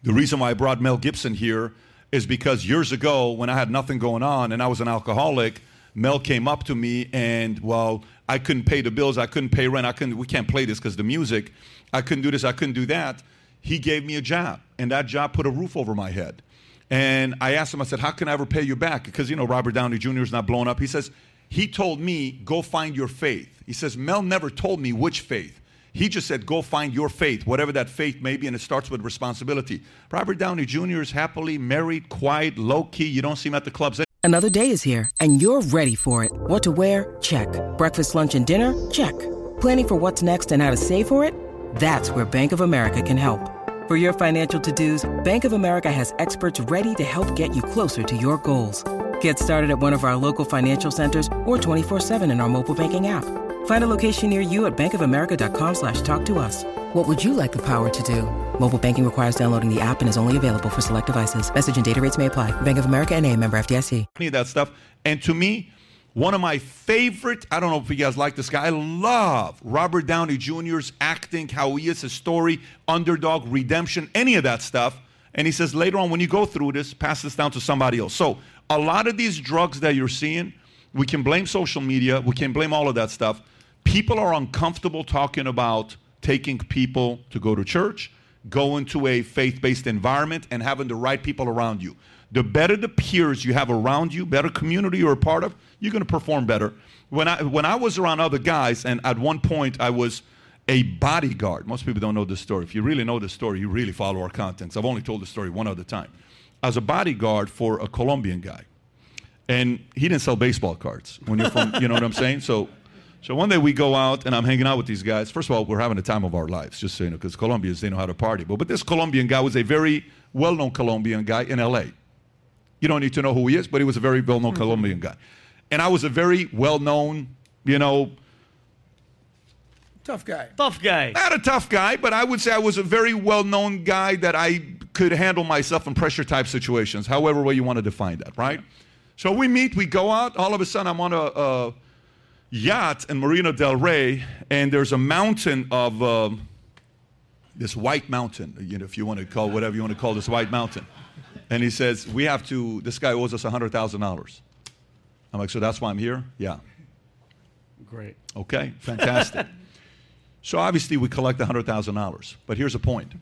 the reason why I brought Mel Gibson here is because years ago, when I had nothing going on and I was an alcoholic, Mel came up to me and, well, I couldn't pay the bills, I couldn't pay rent, I couldn't, we can't play this because the music, I couldn't do this, I couldn't do that. He gave me a job, and that job put a roof over my head. And I asked him, I said, How can I ever pay you back? Because, you know, Robert Downey Jr. is not blowing up. He says, He told me, Go find your faith. He says, Mel never told me which faith. He just said, go find your faith, whatever that faith may be, and it starts with responsibility. Robert Downey Jr. is happily married, quiet, low key. You don't see him at the clubs. Another day is here, and you're ready for it. What to wear? Check. Breakfast, lunch, and dinner? Check. Planning for what's next and how to save for it? That's where Bank of America can help. For your financial to dos, Bank of America has experts ready to help get you closer to your goals. Get started at one of our local financial centers or 24 7 in our mobile banking app. Find a location near you at bankofamerica.com slash talk to us. What would you like the power to do? Mobile banking requires downloading the app and is only available for select devices. Message and data rates may apply. Bank of America and a member FDIC. Any of that stuff. And to me, one of my favorite, I don't know if you guys like this guy, I love Robert Downey Jr.'s acting, how he is, his story, underdog, redemption, any of that stuff. And he says later on, when you go through this, pass this down to somebody else. So a lot of these drugs that you're seeing, we can blame social media, we can blame all of that stuff people are uncomfortable talking about taking people to go to church, go into a faith based environment, and having the right people around you. The better the peers you have around you, better community you're a part of, you're going to perform better. When I, when I was around other guys, and at one point I was a bodyguard. Most people don't know this story. If you really know the story, you really follow our contents. I've only told the story one other time. I was a bodyguard for a Colombian guy. And he didn't sell baseball cards when you're from, you know what I'm saying? So so one day we go out and I'm hanging out with these guys. First of all, we're having the time of our lives, just so you know, because Colombians, they know how to party. But, but this Colombian guy was a very well known Colombian guy in LA. You don't need to know who he is, but he was a very well known mm-hmm. Colombian guy. And I was a very well known, you know, tough guy. Tough guy. Not a tough guy, but I would say I was a very well known guy that I could handle myself in pressure type situations, however way you want to define that, right? So we meet, we go out. All of a sudden, I'm on a, a yacht in Marina del Rey, and there's a mountain of uh, this white mountain, you know, if you want to call whatever you want to call this white mountain. And he says, We have to, this guy owes us $100,000. I'm like, So that's why I'm here? Yeah. Great. Okay, fantastic. so obviously we collect $100,000. But here's the point.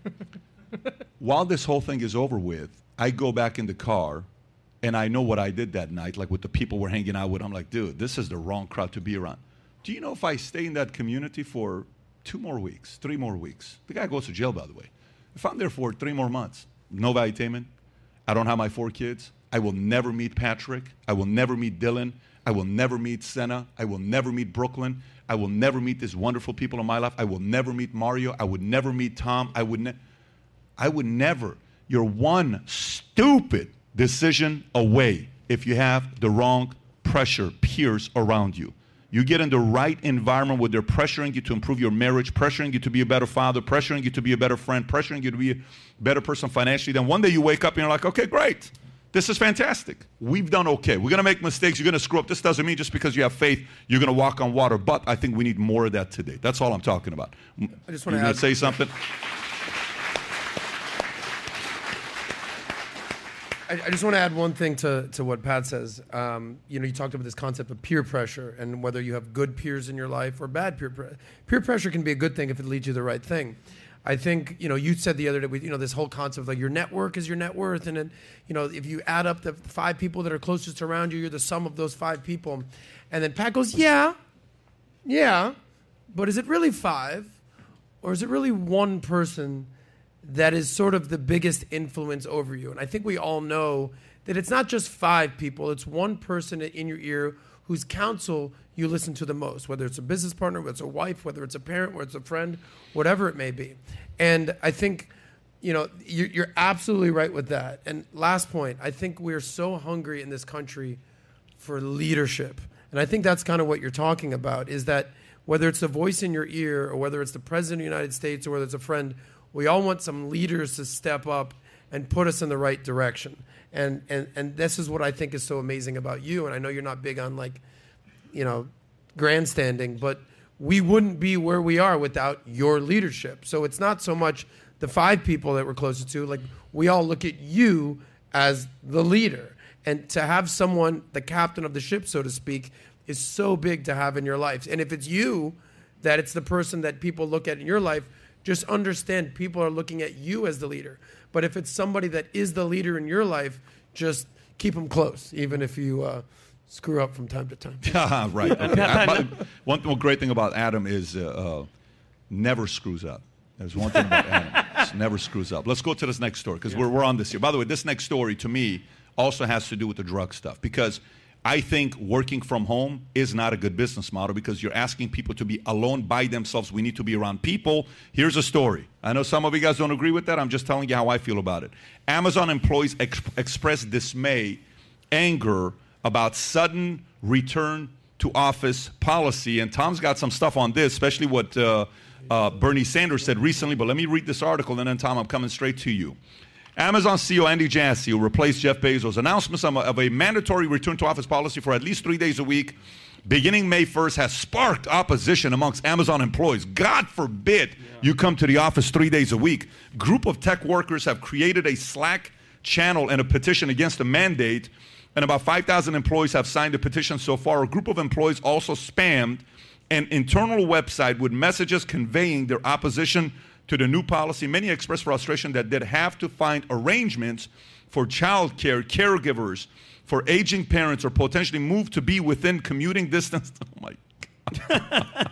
While this whole thing is over with, I go back in the car and I know what I did that night, like with the people we're hanging out with. I'm like, dude, this is the wrong crowd to be around. Do you know if I stay in that community for two more weeks, three more weeks? The guy goes to jail, by the way. If I'm there for three more months, no valuetainment, I don't have my four kids, I will never meet Patrick, I will never meet Dylan, I will never meet Senna, I will never meet Brooklyn, I will never meet these wonderful people in my life, I will never meet Mario, I would never meet Tom, I would, ne- I would never. You're one stupid decision away if you have the wrong pressure peers around you. You get in the right environment where they're pressuring you to improve your marriage, pressuring you to be a better father, pressuring you to be a better friend, pressuring you to be a better person financially. Then one day you wake up and you're like, okay, great. This is fantastic. We've done okay. We're going to make mistakes. You're going to screw up. This doesn't mean just because you have faith, you're going to walk on water. But I think we need more of that today. That's all I'm talking about. I just want to to say something? I, I just want to add one thing to, to what Pat says. Um, you know, you talked about this concept of peer pressure and whether you have good peers in your life or bad peer pressure. Peer pressure can be a good thing if it leads you to the right thing. I think you know you said the other day you know this whole concept of like your network is your net worth and then you know if you add up the five people that are closest around you you're the sum of those five people and then Pat goes yeah yeah but is it really five or is it really one person that is sort of the biggest influence over you. And I think we all know that it's not just five people, it's one person in your ear whose counsel you listen to the most, whether it's a business partner, whether it's a wife, whether it's a parent, whether it's a friend, whatever it may be. And I think, you know, you're, absolutely right with that. And last point, I think we're so hungry in this country for leadership. And I think that's kind of what you're talking about is that whether it's a voice in your ear or whether it's the president of the United States or whether it's a friend, we all want some leaders to step up and put us in the right direction. And, and, and this is what I think is so amazing about you. And I know you're not big on like, you know, grandstanding, but we wouldn't be where we are without your leadership. So it's not so much the five people that we're closest to, like we all look at you as the leader. And to have someone, the captain of the ship, so to speak, is so big to have in your life. And if it's you, that it's the person that people look at in your life, just understand people are looking at you as the leader. But if it's somebody that is the leader in your life, just keep them close, even if you uh, screw up from time to time. Yeah, right. Okay. Pat- Pat- Uh, one, one great thing about Adam is uh, uh, never screws up. There's one thing about Adam. Never screws up. Let's go to this next story because we're, we're on this here. By the way, this next story to me also has to do with the drug stuff because I think working from home is not a good business model because you're asking people to be alone by themselves. We need to be around people. Here's a story. I know some of you guys don't agree with that. I'm just telling you how I feel about it. Amazon employees ex- expressed dismay, anger about sudden return to office policy. And Tom's got some stuff on this, especially what uh, uh, Bernie Sanders said recently. But let me read this article, and then, Tom, I'm coming straight to you. Amazon CEO Andy Jassy, who replaced Jeff Bezos, announcements of a, of a mandatory return to office policy for at least three days a week beginning May 1st has sparked opposition amongst Amazon employees. God forbid you come to the office three days a week. Group of tech workers have created a Slack channel and a petition against the mandate, and about 5,000 employees have signed the petition so far. A group of employees also spammed an internal website with messages conveying their opposition to the new policy. Many expressed frustration that they'd have to find arrangements for child care, caregivers, for aging parents, or potentially move to be within commuting distance. Oh my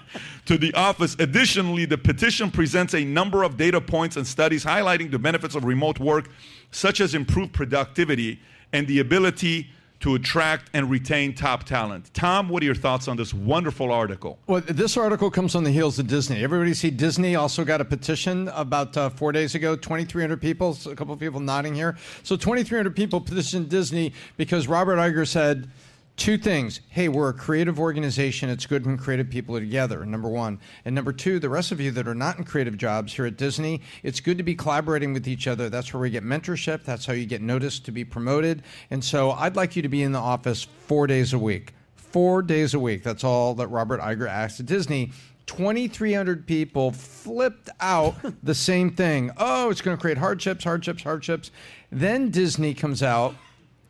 to the office. Additionally, the petition presents a number of data points and studies highlighting the benefits of remote work, such as improved productivity and the ability to attract and retain top talent. Tom, what are your thoughts on this wonderful article? Well, this article comes on the heels of Disney. Everybody see Disney also got a petition about uh, four days ago. 2,300 people, so a couple of people nodding here. So 2,300 people petitioned Disney because Robert Iger said two things. Hey, we're a creative organization. It's good when creative people are together, number one. And number two, the rest of you that are not in creative jobs here at Disney, it's good to be collaborating with each other. That's where we get mentorship. That's how you get noticed to be promoted. And so I'd like you to be in the office four days a week. Four days a week. That's all that Robert Iger asked at Disney. 2,300 people flipped out the same thing. Oh, it's going to create hardships, hardships, hardships. Then Disney comes out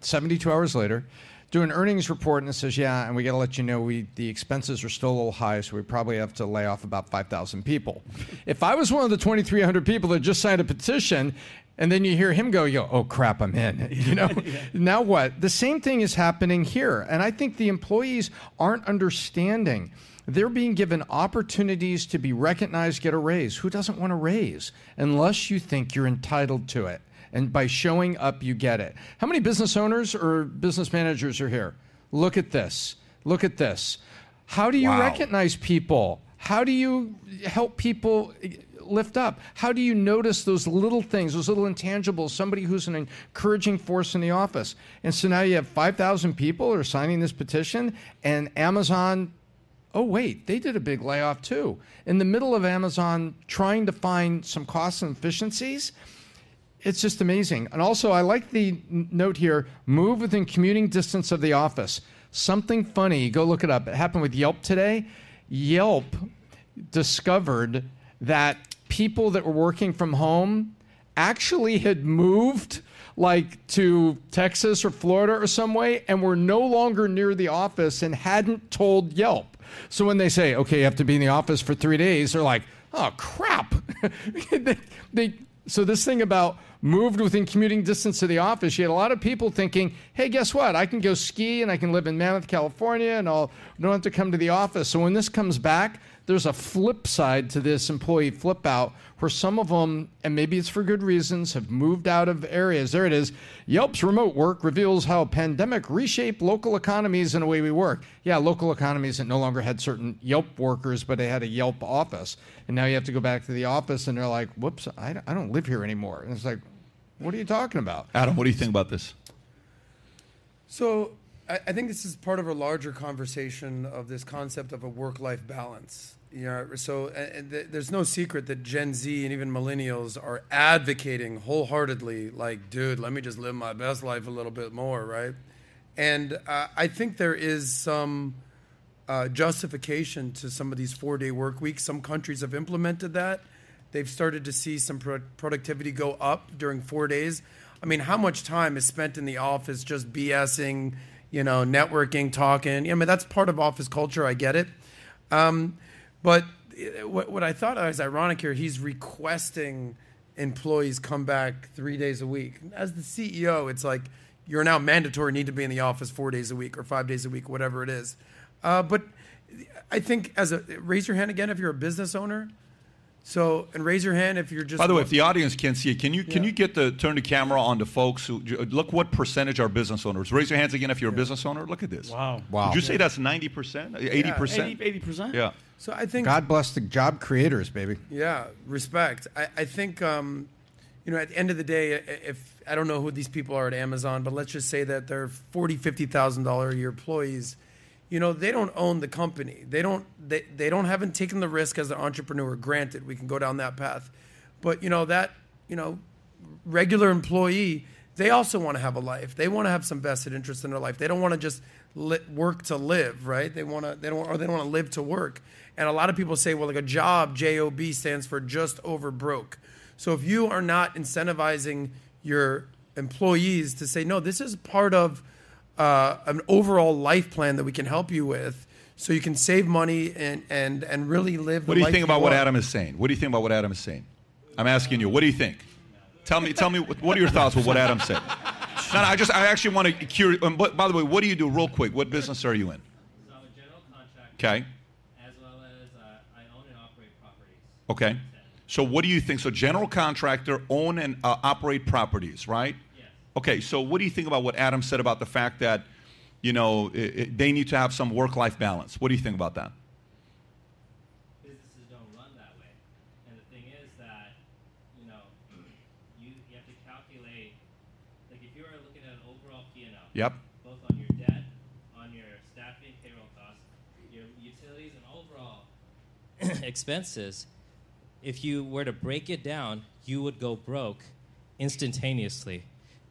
72 hours later do an earnings report and it says, yeah, and we got to let you know we the expenses are still a little high, so we probably have to lay off about 5,000 people. if I was one of the 2,300 people that just signed a petition, and then you hear him go, you go, oh crap, I'm in. You know, yeah. now what? The same thing is happening here, and I think the employees aren't understanding. They're being given opportunities to be recognized, get a raise. Who doesn't want a raise unless you think you're entitled to it? And by showing up, you get it. How many business owners or business managers are here? Look at this. Look at this. How do you wow. recognize people? How do you help people eh, lift up? How do you notice those little things, those little intangibles, somebody who's an encouraging force in the office? And so now you have 5,000 people are signing this petition, and Amazon oh, wait, they did a big layoff too. In the middle of Amazon trying to find some costs and efficiencies, it's just amazing. And also, I like the note here move within commuting distance of the office. Something funny, go look it up. It happened with Yelp today. Yelp discovered that people that were working from home actually had moved like to Texas or Florida or some way and were no longer near the office and hadn't told Yelp. So when they say, okay, you have to be in the office for three days, they're like, oh crap. they, they, so this thing about moved within commuting distance to the office, you had a lot of people thinking, hey, guess what? I can go ski and I can live in Mammoth, California, and I'll don't have to come to the office. So when this comes back, there's a flip side to this employee flip out where some of them, and maybe it's for good reasons, have moved out of areas. There it is. Yelp's remote work reveals how pandemic reshaped local economies and the way we work. Yeah, local economies that no longer had certain Yelp workers, but they had a Yelp office. And now you have to go back to the office and they're like, whoops, I, I don't live here anymore. And it's like, what are you talking about? Adam, what do you think about this? So I, think this is part of a larger conversation of this concept of a work-life balance. You know, so th- there's no secret that Gen Z and even millennials are advocating wholeheartedly, like, dude, let me just live my best life a little bit more, right? And uh, I think there is some uh, justification to some of these four-day work weeks. Some countries have implemented that. They've started to see some pro- productivity go up during four days. I mean, how much time is spent in the office just BSing, you know, networking, talking? I mean, that's part of office culture. I get it. Um, but uh, what, what I thought was ironic here, he's requesting employees come back three days a week. As the CEO, it's like you're now mandatory, need to be in the office four days a week or five days a week, whatever it is. Uh, but I think as a raise your hand again if you're a business owner. So and raise your hand if you're just. By the way, if the audience can't see it, can you can you get the turn the camera on the folks who look what percentage are business owners? Raise your hands again if you're a business owner. Look at this. Wow. Wow. Would you say that's ninety percent, eighty percent? 80 percent. Yeah. So I think God bless the job creators, baby. Yeah, respect. I, I think, um, you know, at the end of the day, if I don't know who these people are at Amazon, but let's just say that they're forty, fifty thousand dollar a year employees. You know, they don't own the company. They don't. They, they don't haven't taken the risk as an entrepreneur. Granted, we can go down that path, but you know that you know, regular employee. They also want to have a life. They want to have some vested interest in their life. They don't want to just li- work to live, right? They want to. They don't. Or they don't want to live to work. And a lot of people say, well, like a job, JOB stands for just over broke. So if you are not incentivizing your employees to say, no, this is part of uh, an overall life plan that we can help you with, so you can save money and and and really live. What do you life think about what want. Adam is saying? What do you think about what Adam is saying? I'm asking you. What do you think? Tell me. Tell me. What what are your thoughts with what Adam said? No, no, I just. I actually want to curious. Um, but by the way, what do you do, real quick? What business are you in? So I'm a general contractor. Okay. As well as uh, I own and operate properties. Okay. So what do you think? So general contractor, own and uh, operate properties, right? Okay. So what do you think about what Adam said about the fact that, you know, i i they need to have some work-life balance? What do you think about that? Businesses don't run that way. And the thing is that, you know, you, you have to calculate, like if you're looking at an overall P&L. Yep. Both on your debt, on your staffing, payroll costs, your utilities, and overall expenses, if you were to break it down, you would go broke instantaneously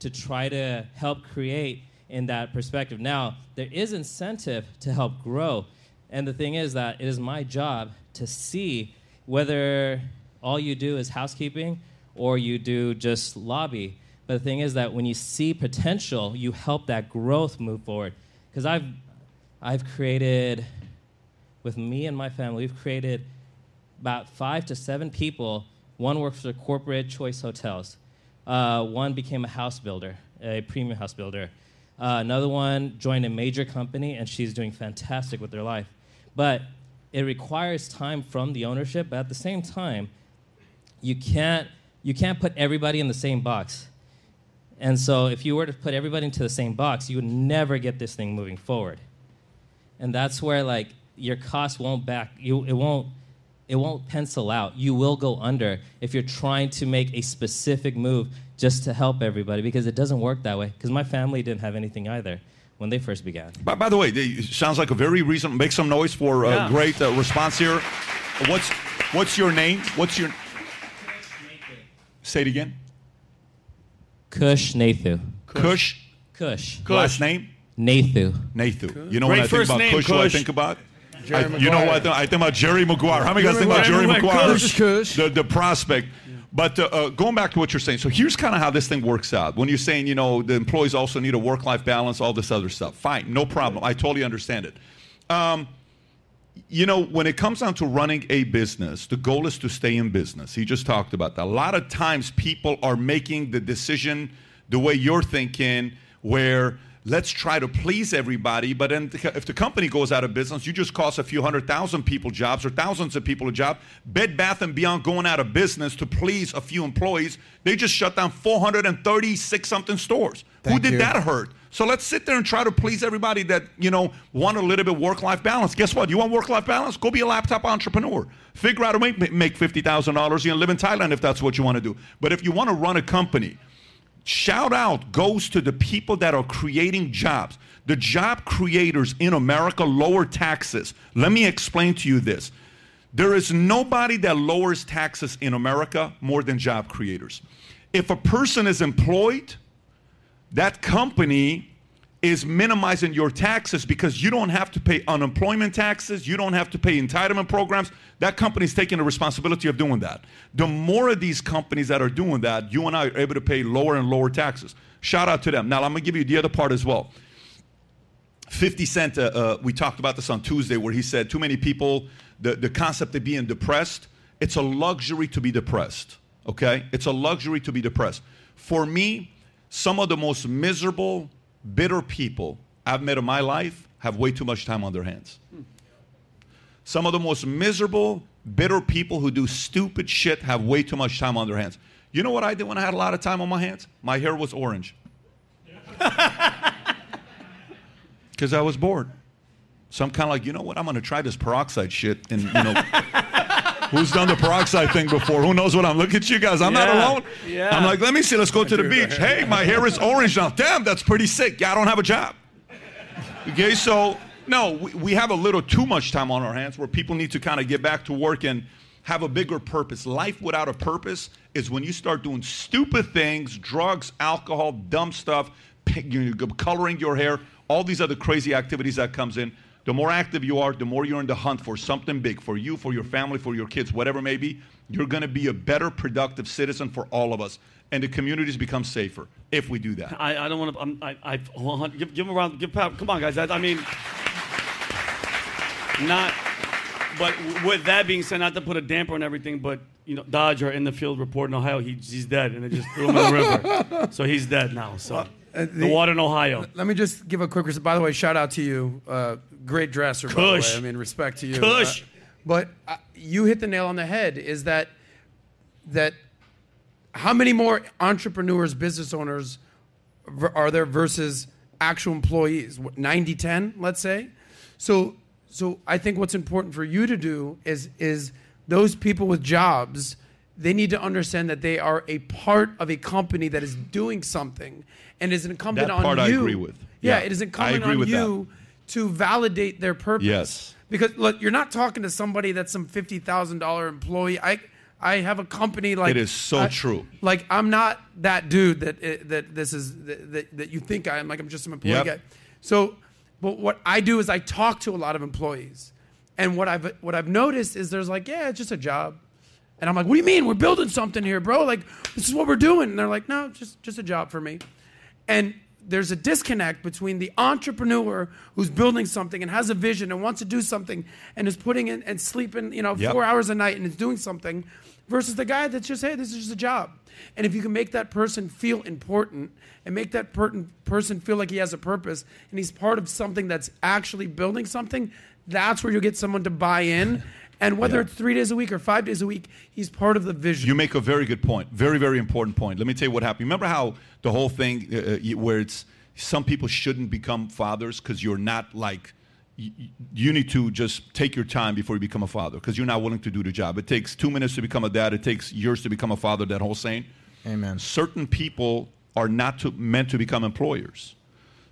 to try to help create in that perspective. Now, there is incentive to help grow. And the thing is that it is my job to see whether all you do is housekeeping or you do just lobby. But the thing is that when you see potential, you help that growth move forward. Because I've, I've created, with me and my family, we've created about five to seven people. One works for corporate choice hotels. Uh, one became a house builder, a premium house builder. Uh, another one joined a major company, and she's doing fantastic with their life. But it requires time from the ownership. But at the same time, you can't you can't put everybody in the same box. And so, if you were to put everybody into the same box, you would never get this thing moving forward. And that's where like your costs won't back you. It won't it won't pencil out. You will go under if you're trying to make a specific move just to help everybody because it doesn't work that way. Because my family didn't have anything either. when they first began. By, by the way, they, it sounds like a very reasonable. Make some noise for a Yeah. great uh, response here. What's what's your name? What's your? Say it again. Kush Nathu. Kush. Kush. Last name? Nathu. Nathu. You know Great what I think about name, Kush? What I think about? Jerry I- you know what? I think about Jerry Maguire. How many guys think about Jerry Maguire. Maguire? Kush. Kush. The, the prospect. But uh, uh, going back to what you're saying, so here's kind of how this thing works out. When you're saying, you know, the employees also need a work-life balance, all this other stuff. Fine, no problem. I totally understand it. Um, you know, when it comes down to running a business, the goal is to stay in business. He just talked about that. A lot of times people are making the decision the way you're thinking, where let's try to please everybody, but then if the company goes out of business, you just cost a few hundred thousand people jobs or thousands of people a job. Bed Bath and Beyond going out of business to please a few employees, they just shut down 436 something stores. Who did you. that hurt? So let's sit there and try to please everybody that, you know, want a little bit work-life balance. Guess what? You want work-life balance? Go be a laptop entrepreneur. Figure out a way to make $50,000 and live in Thailand if that's what you want to do. But if you want to run a company, shout out goes to the people that are creating jobs. The job creators in America lower taxes. Let me explain to you this. There is nobody that lowers taxes in America more than job creators. If a person is employed, that company is minimizing your taxes because you don't have to pay unemployment taxes, you don't have to pay entitlement programs. That company's taking the responsibility of doing that. The more of these companies that are doing that, you and I are able to pay lower and lower taxes. Shout out to them. Now, I'm going to give you the other part as well. 50 Cent, uh, uh, we talked about this on Tuesday, where he said, Too many people, the, the concept of being depressed, it's a luxury to be depressed, okay? It's a luxury to be depressed. For me, some of the most miserable, bitter people I've met in my life have way too much time on their hands. Some of the most miserable, bitter people who do stupid shit have way too much time on their hands. You know what I did when I had a lot of time on my hands? My hair was orange. Because I was bored. So I'm kind of like, you know what? I'm going to try this peroxide shit. And, you know, who's done the peroxide thing before? Who knows what I'm? Look at you guys. I'm not alone. Yeah. I'm like, let me see. Let's go to the beach. Hey, my hair is orange now. Damn, that's pretty sick. Yeah, I don't have a job. Okay, so no, we, we have a little too much time on our hands where people need to kind of get back to work and have a bigger purpose. Life without a purpose is when you start doing stupid things, drugs, alcohol, dumb stuff, pi- you know, coloring your hair, all these other crazy activities that comes in. The more active you are, the more you're in the hunt for something big for you, for your family, for your kids, whatever it may be. You're going to be a better, productive citizen for all of us, and the communities become safer if we do that. I, I don't want to. I'm, I, I, give, give him a round. Give, come on, guys. I, I mean, not. But with that being said, not to put a damper on everything, but you know, Dodger in the field report in Ohio, he, he's dead, and it just threw him in the river. So he's dead now. So Uh, the, the- water in Ohio. Let me just give a quick. res- By the way, shout out to you. Uh, great dresser. By the way. Kush. I mean, respect to you. Kush. Uh, but uh, you hit the nail on the head. Is that that? How many more entrepreneurs, business owners, are there versus actual employees? What, 90, 10, let's say. So, so I think what's important for you to do is is those people with jobs. They need to understand that they are a part of a company that is doing something, and is incumbent That on part I you. agree with. Yeah, Yeah, it is I incumbent on you to validate their purpose. Yes. Because look, you're not talking to somebody that's some fifty thousand dollar employee. I I have a company like It is so I- true. Like I'm not that dude that eh, that this is that, that, that you think I am. Like I'm just some employee Yep. guy. So, but what I do is I talk to a lot of employees, and what I've what I've noticed is there's like yeah, it's just a job. And I'm like, what do you mean? We're building something here, bro. Like, this is what we're doing. And they're like, no, just just a job for me. And there's a disconnect between the entrepreneur who's building something and has a vision and wants to do something and is putting in and sleeping, you know, Yep. four hours a night and is doing something versus the guy that's just, hey, this is just a job. And if you can make that person feel important and make that per- person feel like he has a purpose and he's part of something that's actually building something, that's where you'll get someone to buy in. And whether Yeah. it's three days a week or five days a week, he's part of the vision. You make a very good point. Very, very important point. Let me tell you what happened. Remember how the whole thing, uh, uh, where it's some people shouldn't become fathers because you're not like, you, you need to just take your time before you become a father because you're not willing to do the job. It takes two minutes to become a dad, it takes years to become a father, that whole saying. Amen. Certain people are not to, meant to become employers.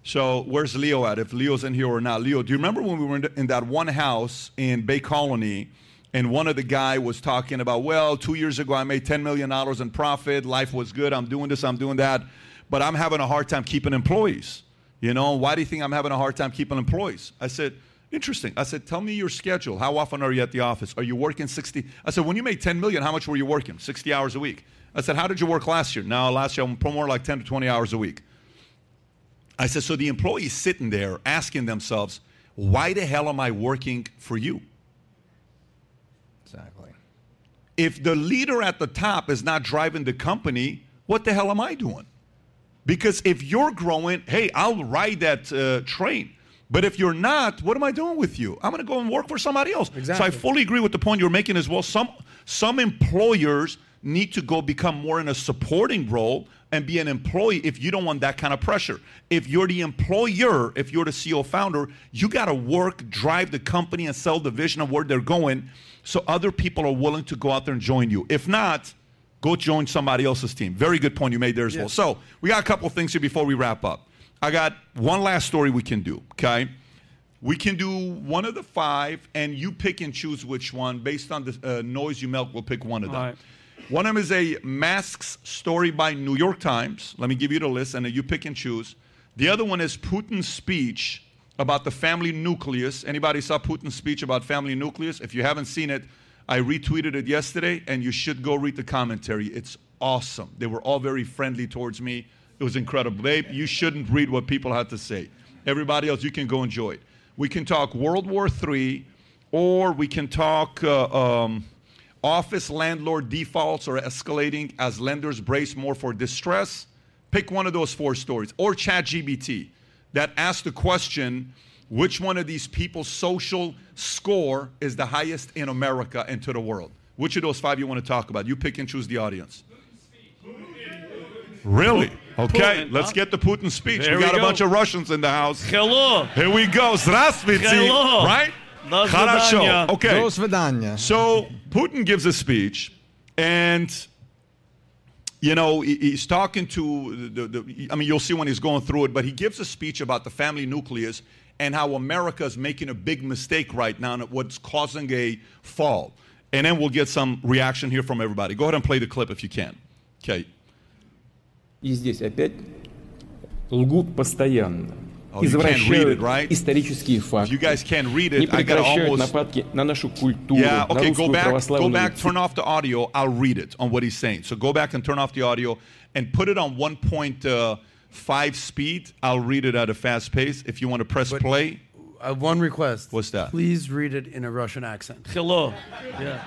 So where's Leo at? If Leo's in here or not? Leo, do you remember when we were in, that one house in Bay Colony, and one of the guy was talking about, well, two years ago I made ten million dollars in profit. Life was good. I'm doing this. I'm doing that, but I'm having a hard time keeping employees. You know, why do you think I'm having a hard time keeping employees? I said, interesting. I said, tell me your schedule. How often are you at the office? Are you working 60? I said, when you made 10 million, how much were you working? 60 hours a week. I said, how did you work last year? now last year I'm more like 10 to 20 hours a week. I said, so the employees sitting there asking themselves, why the hell am I working for you? Exactly. If the leader at the top is not driving the company, what the hell am I doing? Because if you're growing, hey, I'll ride that uh, train. But if you're not, what am I doing with you? I'm going to go and work for somebody else. Exactly. So I fully agree with the point you're making as well. Some some employers need to go become more in a supporting role and be an employee if you don't want that kind of pressure. If you're the employer, if you're the CEO founder, you got to work, drive the company and sell the vision of where they're going so other people are willing to go out there and join you. If not, go join somebody else's team. Very good point you made there as well. So, we got a couple of things here before we wrap up. I got one last story we can do, okay? We can do one of the five, and you pick and choose which one. Based on the uh, noise you make, we'll pick one of them. One of them is a masks story by New York Times. Let me give you the list, and you pick and choose. The other one is Putin's speech about the family nucleus. Anybody saw Putin's speech about family nucleus? If you haven't seen it, I retweeted it yesterday, and you should go read the commentary. It's awesome. They were all very friendly towards me. It was incredible. Babe, you shouldn't read what people had to say. Everybody else, you can go enjoy it. We can talk World War III, or we can talk uh, um, Office landlord defaults are escalating as lenders brace more for distress. Pick one of those four stories, or ChatGPT that asked the question which one of these people's social score is the highest in America and to the world? Which of those five you want to talk about? You pick and choose the audience. Really? Okay, Putin, let's huh? get the Putin speech. There we got we go. a bunch of Russians in the house. Hello. Here we go. Здравствуйте. Hello. Right? Хорошо. Okay. So Putin gives a speech, and you know he- he's talking to the, the. I mean, you'll see when he's going through it, but he gives a speech about the family nucleus and how America is making a big mistake right now and what's causing a fall. And then we'll get some reaction here from everybody. Go ahead and play the clip if you can. Okay. И здесь опять лгут постоянно. Oh, you can't read извращают it, right? исторические If факты. you guys can't read не it, I gotta прекращают almost. нападки на нашу культуру, Yeah, на okay, go русскую back, go православную back, церковь. turn off the audio. I'll read it on what he's saying. So go back and turn off the audio and put it on 1.5 speed. I'll read it at a fast pace. If you want to press play, I have one request. What's that? Please read it in a Russian accent. Hello. Yeah.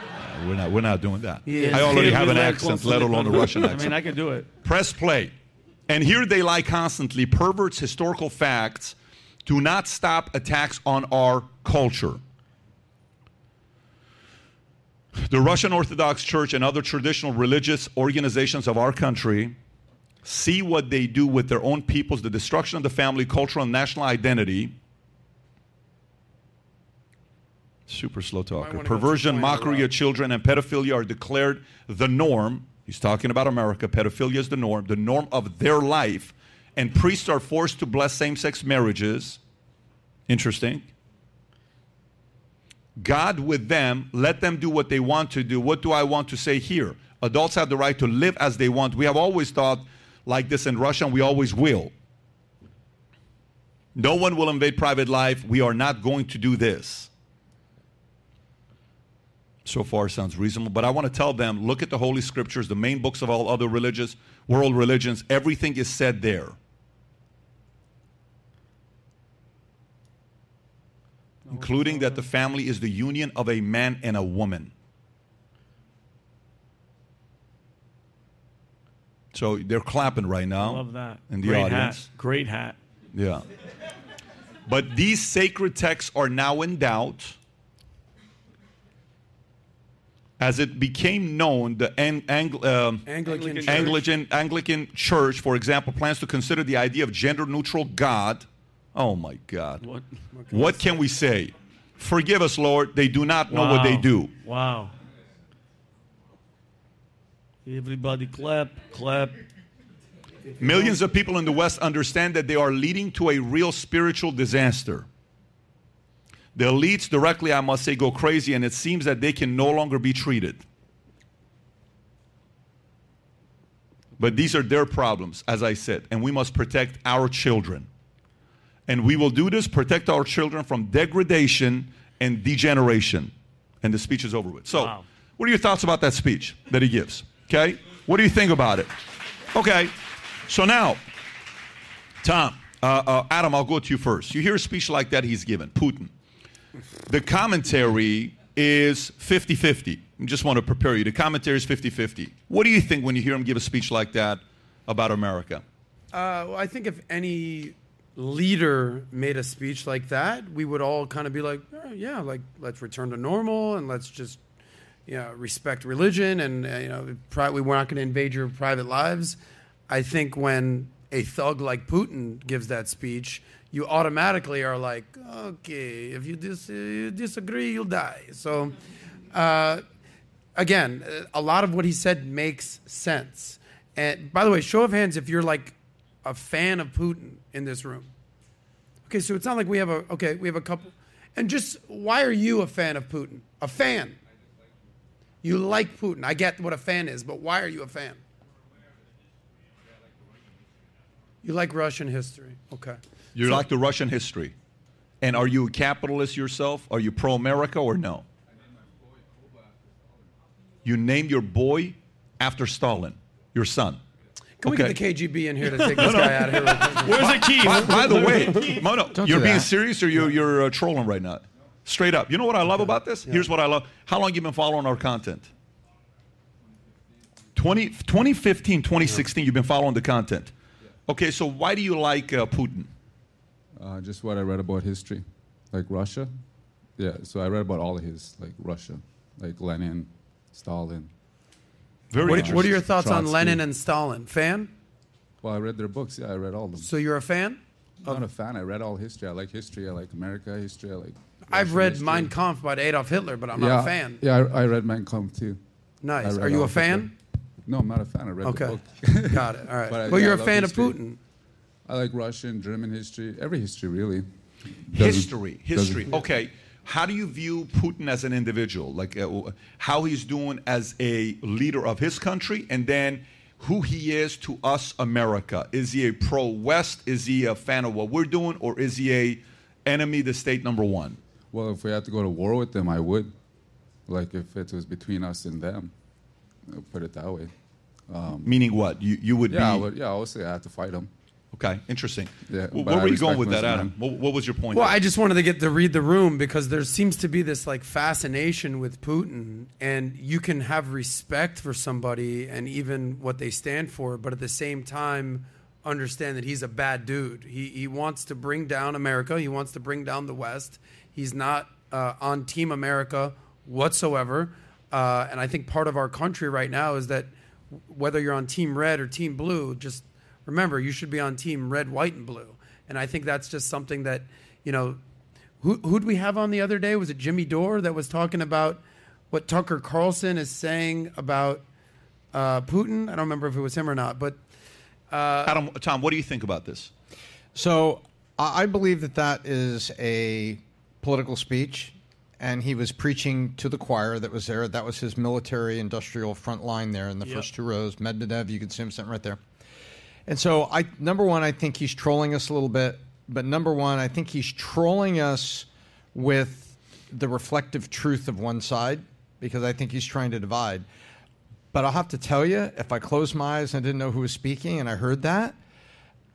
we're not, we're not doing that. Yeah. I already have an Like accent, constantly- let alone a Russian I accent. mean, I can do it. Press play. And here they lie constantly perverts historical facts do not stop attacks on our culture. The Russian Orthodox Church and other traditional religious organizations of our country see what they do with their own peoples, the destruction of the family, cultural, and national identity. Super slow talker. Perversion, mockery of children, and pedophilia are declared the norm. He's talking about America. Pedophilia is the norm, the norm of their life. And priests are forced to bless same sex marriages. Interesting. God with them, let them do what they want to do. What do I want to say here? Adults have the right to live as they want. We have always thought like this in Russia, and we always will. No one will invade private life. We are not going to do this. So far, sounds reasonable. But I want to tell them look at the Holy Scriptures, the main books of all other religious, world religions. Everything is said there. including that the family is the union of a man and a woman. So they're clapping right now. Love that. In the Great audience. Hat. Great hat. Yeah. But these sacred texts are now in doubt. As it became known, the Ang- Ang- um, Anglican Church. Anglican, Anglican Church, for example, plans to consider the idea of gender neutral God. Oh my God. What? What can we say? Forgive us, Lord. They do not know what they do. Wow. Everybody clap, clap. Millions of people in the West understand that they are leading to a real spiritual disaster. The elites directly, I must say, go crazy, and it seems that they can no longer be treated. But these are their problems, as I said, and we must protect our children. And we will do this, protect our children from degradation and degeneration. And the speech is over with. So, Wow. what are your thoughts about that speech that he gives? Okay? What do you think about it? Okay. So now, Tom, uh, uh, Adam, I'll go to you first. You hear a speech like that he's given, Putin. The commentary is 50 50. I just want to prepare you. The commentary is 50 50. What do you think when you hear him give a speech like that about America? Uh, well, I think if any leader made a speech like that, we would all kind of be like, "Oh, yeah, like let's return to normal and let's just, you know, respect religion and uh, you know, pri- we we're not going to invade your private lives. I think when a thug like Putin gives that speech, you automatically are like, okay, if you, dis- disagree, you'll die. So, uh, again, a lot of what he said makes sense. And by the way, show of hands if you're like a fan of Putin in this room. Okay, so it's not like we have a okay, we have a couple. And just why are you a fan of Putin? A fan. You like Putin. I get what a fan is, but why are you a fan? You like Russian history. Okay. You So- like the Russian history. And are you a capitalist yourself? Are you pro America or no? You named your boy after Stalin, your son. Can we get the KGB in here to take this guy out of here? Where's the key? By, by the way, Mono, Don't you're being that. serious or you're, you're uh, trolling right now? Straight up. You know what I love about this? Here's what I love. How long you been following our content? 20, 2015, 2016, you've been following the content. Okay, so why do you like uh, Putin? Uh, just what I read about history, like Russia. Yeah, so I read about all of his, like Russia, like Lenin, Stalin. Very What, interesting. what are your thoughts on Lenin and Stalin? Fan? Well, I read their books. Yeah, I read all of them. So you're a fan? I'm not a fan. I read all history. I like history. I like America history. I like. I've Russian read history. Mein Kampf by Adolf Hitler, but I'm yeah, not a fan. Yeah, I, I read Mein Kampf too. Nice. Are you all a of Hitler. fan? No, I'm not a fan. I read Okay. the book. Got it. All right. But I- well, yeah, you're I a love fan history. of Putin. I like Russian, German history, every history really. Doesn't- history history doesn't- okay how do you view putin as an individual like uh, how he's doing as a leader of his country and then who he is to us america is he a pro-west is he a fan of what we're doing or is he a enemy to state number one Well, if we had to go to war with them, I would. Like if it was between us and them, I'll put it that way. Um, meaning what you, you would yeah, I be would, yeah, I would say I have to fight them. Okay interesting Yeah, Wh- but where I were you going with that adam what, what was your point Well, there? I just wanted to get to read the room because there seems to be this like fascination with Putin, and you can have respect for somebody and even what they stand for, but at the same time, understand that he's a bad dude. He he wants to bring down America. He wants to bring down the West. He's not uh, on Team America whatsoever. Uh, and I think part of our country right now is that whether you're on Team Red or Team Blue, just remember you should be on Team Red, White, and Blue. And I think that's just something that, you know, who who'd we have on the other day? Was it Jimmy Dore that was talking about what Tucker Carlson is saying about uh, Putin? I don't remember if it was him or not, but adam tom what do you think about this So I I believe that that is a political speech, and he was preaching to the choir that was there. That was his military industrial front line there in the first two rows. Medvedev, you can see him sitting right there. And so, I number one, I think he's trolling us a little bit. But number one, I think he's trolling us with the reflective truth of one side because I think he's trying to divide. But I'll have to tell you, if I closed my eyes and I didn't know who was speaking and I heard that,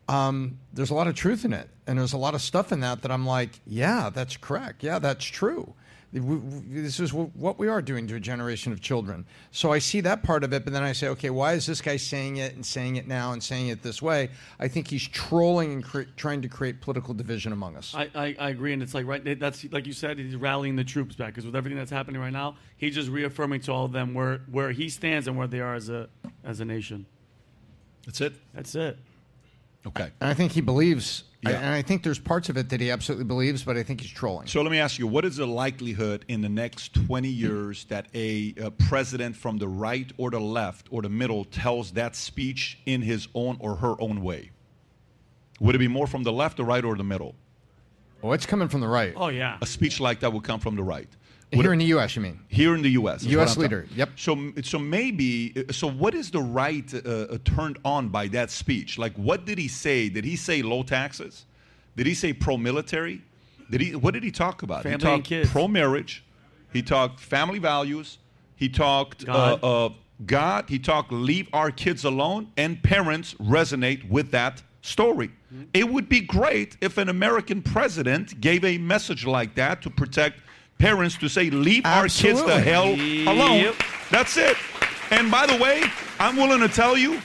um, there's a lot of truth in it, and there's a lot of stuff in that that I'm like, yeah, that's correct. Yeah, that's true. We- we- This is what we are doing to a generation of children. So I see that part of it, but then I say, okay, why is this guy saying it and saying it now and saying it this way? I think he's trolling and cre- trying to create political division among us. I, I, I agree, and it's like right. That's like you said. He's rallying the troops back because with everything that's happening right now, he's just reaffirming to all of them where where he stands and where they are as a as a nation. that's it That's it. okay And I think he believes I- and I think there's parts of it that he absolutely believes, but I think he's trolling. So let me ask you, what is the likelihood in the next 20 years that a, uh president from the right or the left or the middle tells that speech in his own or her own way? Would it be more from the left, the right, or the middle? Oh, it's coming from the right. Oh yeah. A speech like that would come from the right. Would Here it- in the U.S., you mean? Here in the U.S. U.S. Leader, talking- yep. So, so maybe, so what is the right uh, uh, turned on by that speech? Like, what did he say? Did he say low taxes? Did he say pro-military? Did he? What did he talk about? Family he and talked kids. pro-marriage. He talked family values. He talked God. Uh, uh, God. He talked leave our kids alone, and parents resonate with that story. Mm-hmm. It would be great if an American president gave a message like that to protect parents to say leave our kids the hell alone. Yep. That's it. And by the way, I'm willing to tell you,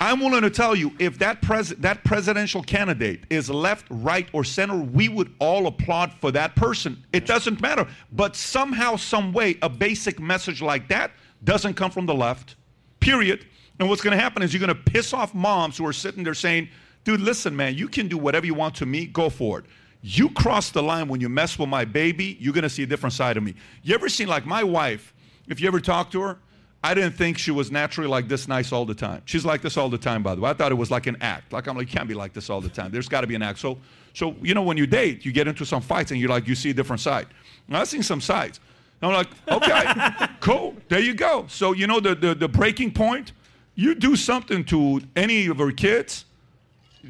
I'm willing to tell you, if that pres- that presidential candidate is left, right, or center, we would all applaud for that person. It doesn't matter. But somehow, some way, a basic message like that doesn't come from the left. Period. And what's going to happen is you're going to piss off moms who are sitting there saying, "Dude, listen, man, you can do whatever you want to me. Go for it." You cross the line when you mess with my baby, you're going to see a different side of me. You ever seen like my wife? If you ever talk to her, I didn't think she was naturally like this nice all the time. She's like this all the time, by the way. I thought it was like an act. Like I'm like, you can't be like this all the time. There's got to be an act. So, so you know, when you date, you get into some fights and you're like, you see a different side. And I've seen some sides. And I'm like, okay, cool. There you go. So you know the, the the breaking point. You do something to any of her kids.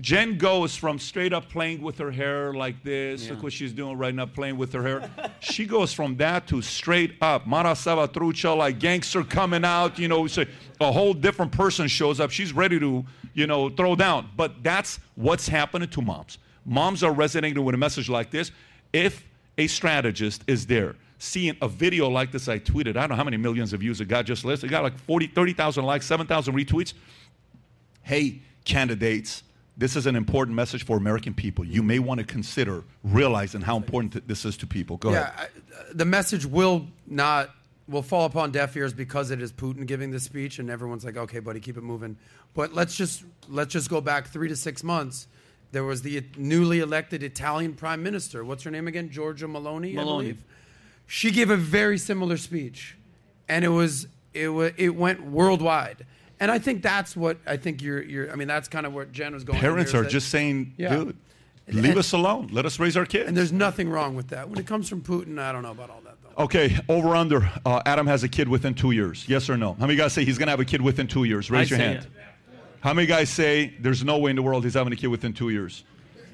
Jen goes from straight up playing with her hair like this. Look what she's doing right now, playing with her hair. she goes from that to straight up. Mara Salvatrucha, like gangster coming out, you know, so a whole different person shows up. She's ready to, you know, throw down. But that's what's happening to moms. Moms are resonating with a message like this. If a strategist is there, seeing a video like this I tweeted, I don't know how many millions of views it got just listed. It got like 40, 30,000 likes, 7,000 retweets hey, candidates, this is an important message for American people. You may want to consider realizing how important this is to people. Go yeah, ahead. I, the message will not will fall upon deaf ears because it is Putin giving the speech, and everyone's like, "Okay, buddy, keep it moving." But let's just let's just go back three to six months. There was the newly elected Italian prime minister. What's her name again? Giorgia Meloni. I believe. She gave a very similar speech, and it was it was it went worldwide. And I think that's what I think you're you're. I mean, that's kind of what Jen was going. Parents are that- just saying, Yeah. dude, leave And- us alone. Let us raise our kids. And there's nothing wrong with that. When it comes from Putin, I don't know about all that though. Okay, over under. Uh, Adam has a kid within two years. Yes or no? How many guys say he's going to have a kid within two years? Raise I your hand. it. How many guys say there's no way in the world he's having a kid within two years?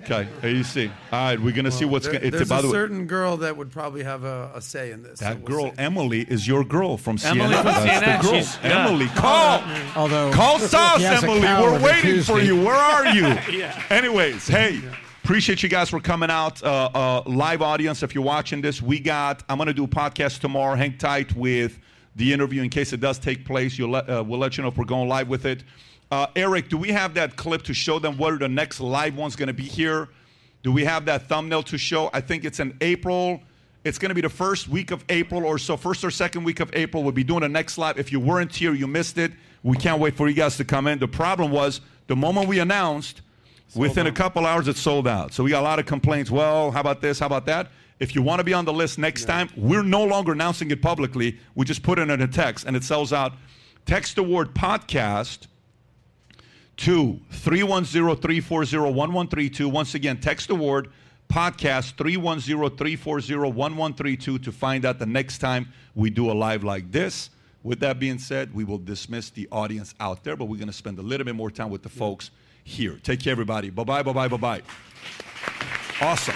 Okay, there you see. All right, we're going to see what's There- going to. there's By a the way, certain girl that would probably have a, a say in this. so that we'll girl, see. Emily, is your girl from CNN. Emily from That's CNN, the girl. she's- yeah. Call. Although Call Sauce, he has a Emily. We're waiting for you. Where are you? Yeah. Anyways, hey, appreciate you guys for coming out. Uh, uh, live audience, if you're watching this, we got. I'm gonna do a podcast tomorrow. Hang tight with the interview in case it does take place. You'll let, uh, we'll let you know if we're going live with it. Uh, Eric, do we have that clip to show them what the next live one's gonna be here? Do we have that thumbnail to show? I think it's in April. It's going to be the first week of April or so, first or second week of April. We'll be doing the next live. If you weren't here, you missed it. We can't wait for you guys to come in. The problem was the moment we announced, within a couple hours, it sold out. So we got a lot of complaints. Well, how about this? How about that? If you want to be on the list next time, we're no longer announcing it publicly. We just put it in a text and it sells out. Text the word podcast to 310-340-1132. Once again, text the word podcast 310-340-1132 to find out the next time we do a live like this. With that being said, we will dismiss the audience out there, but we're going to spend a little bit more time with the folks here. Take care, everybody. Bye-bye, bye-bye, bye-bye. Awesome.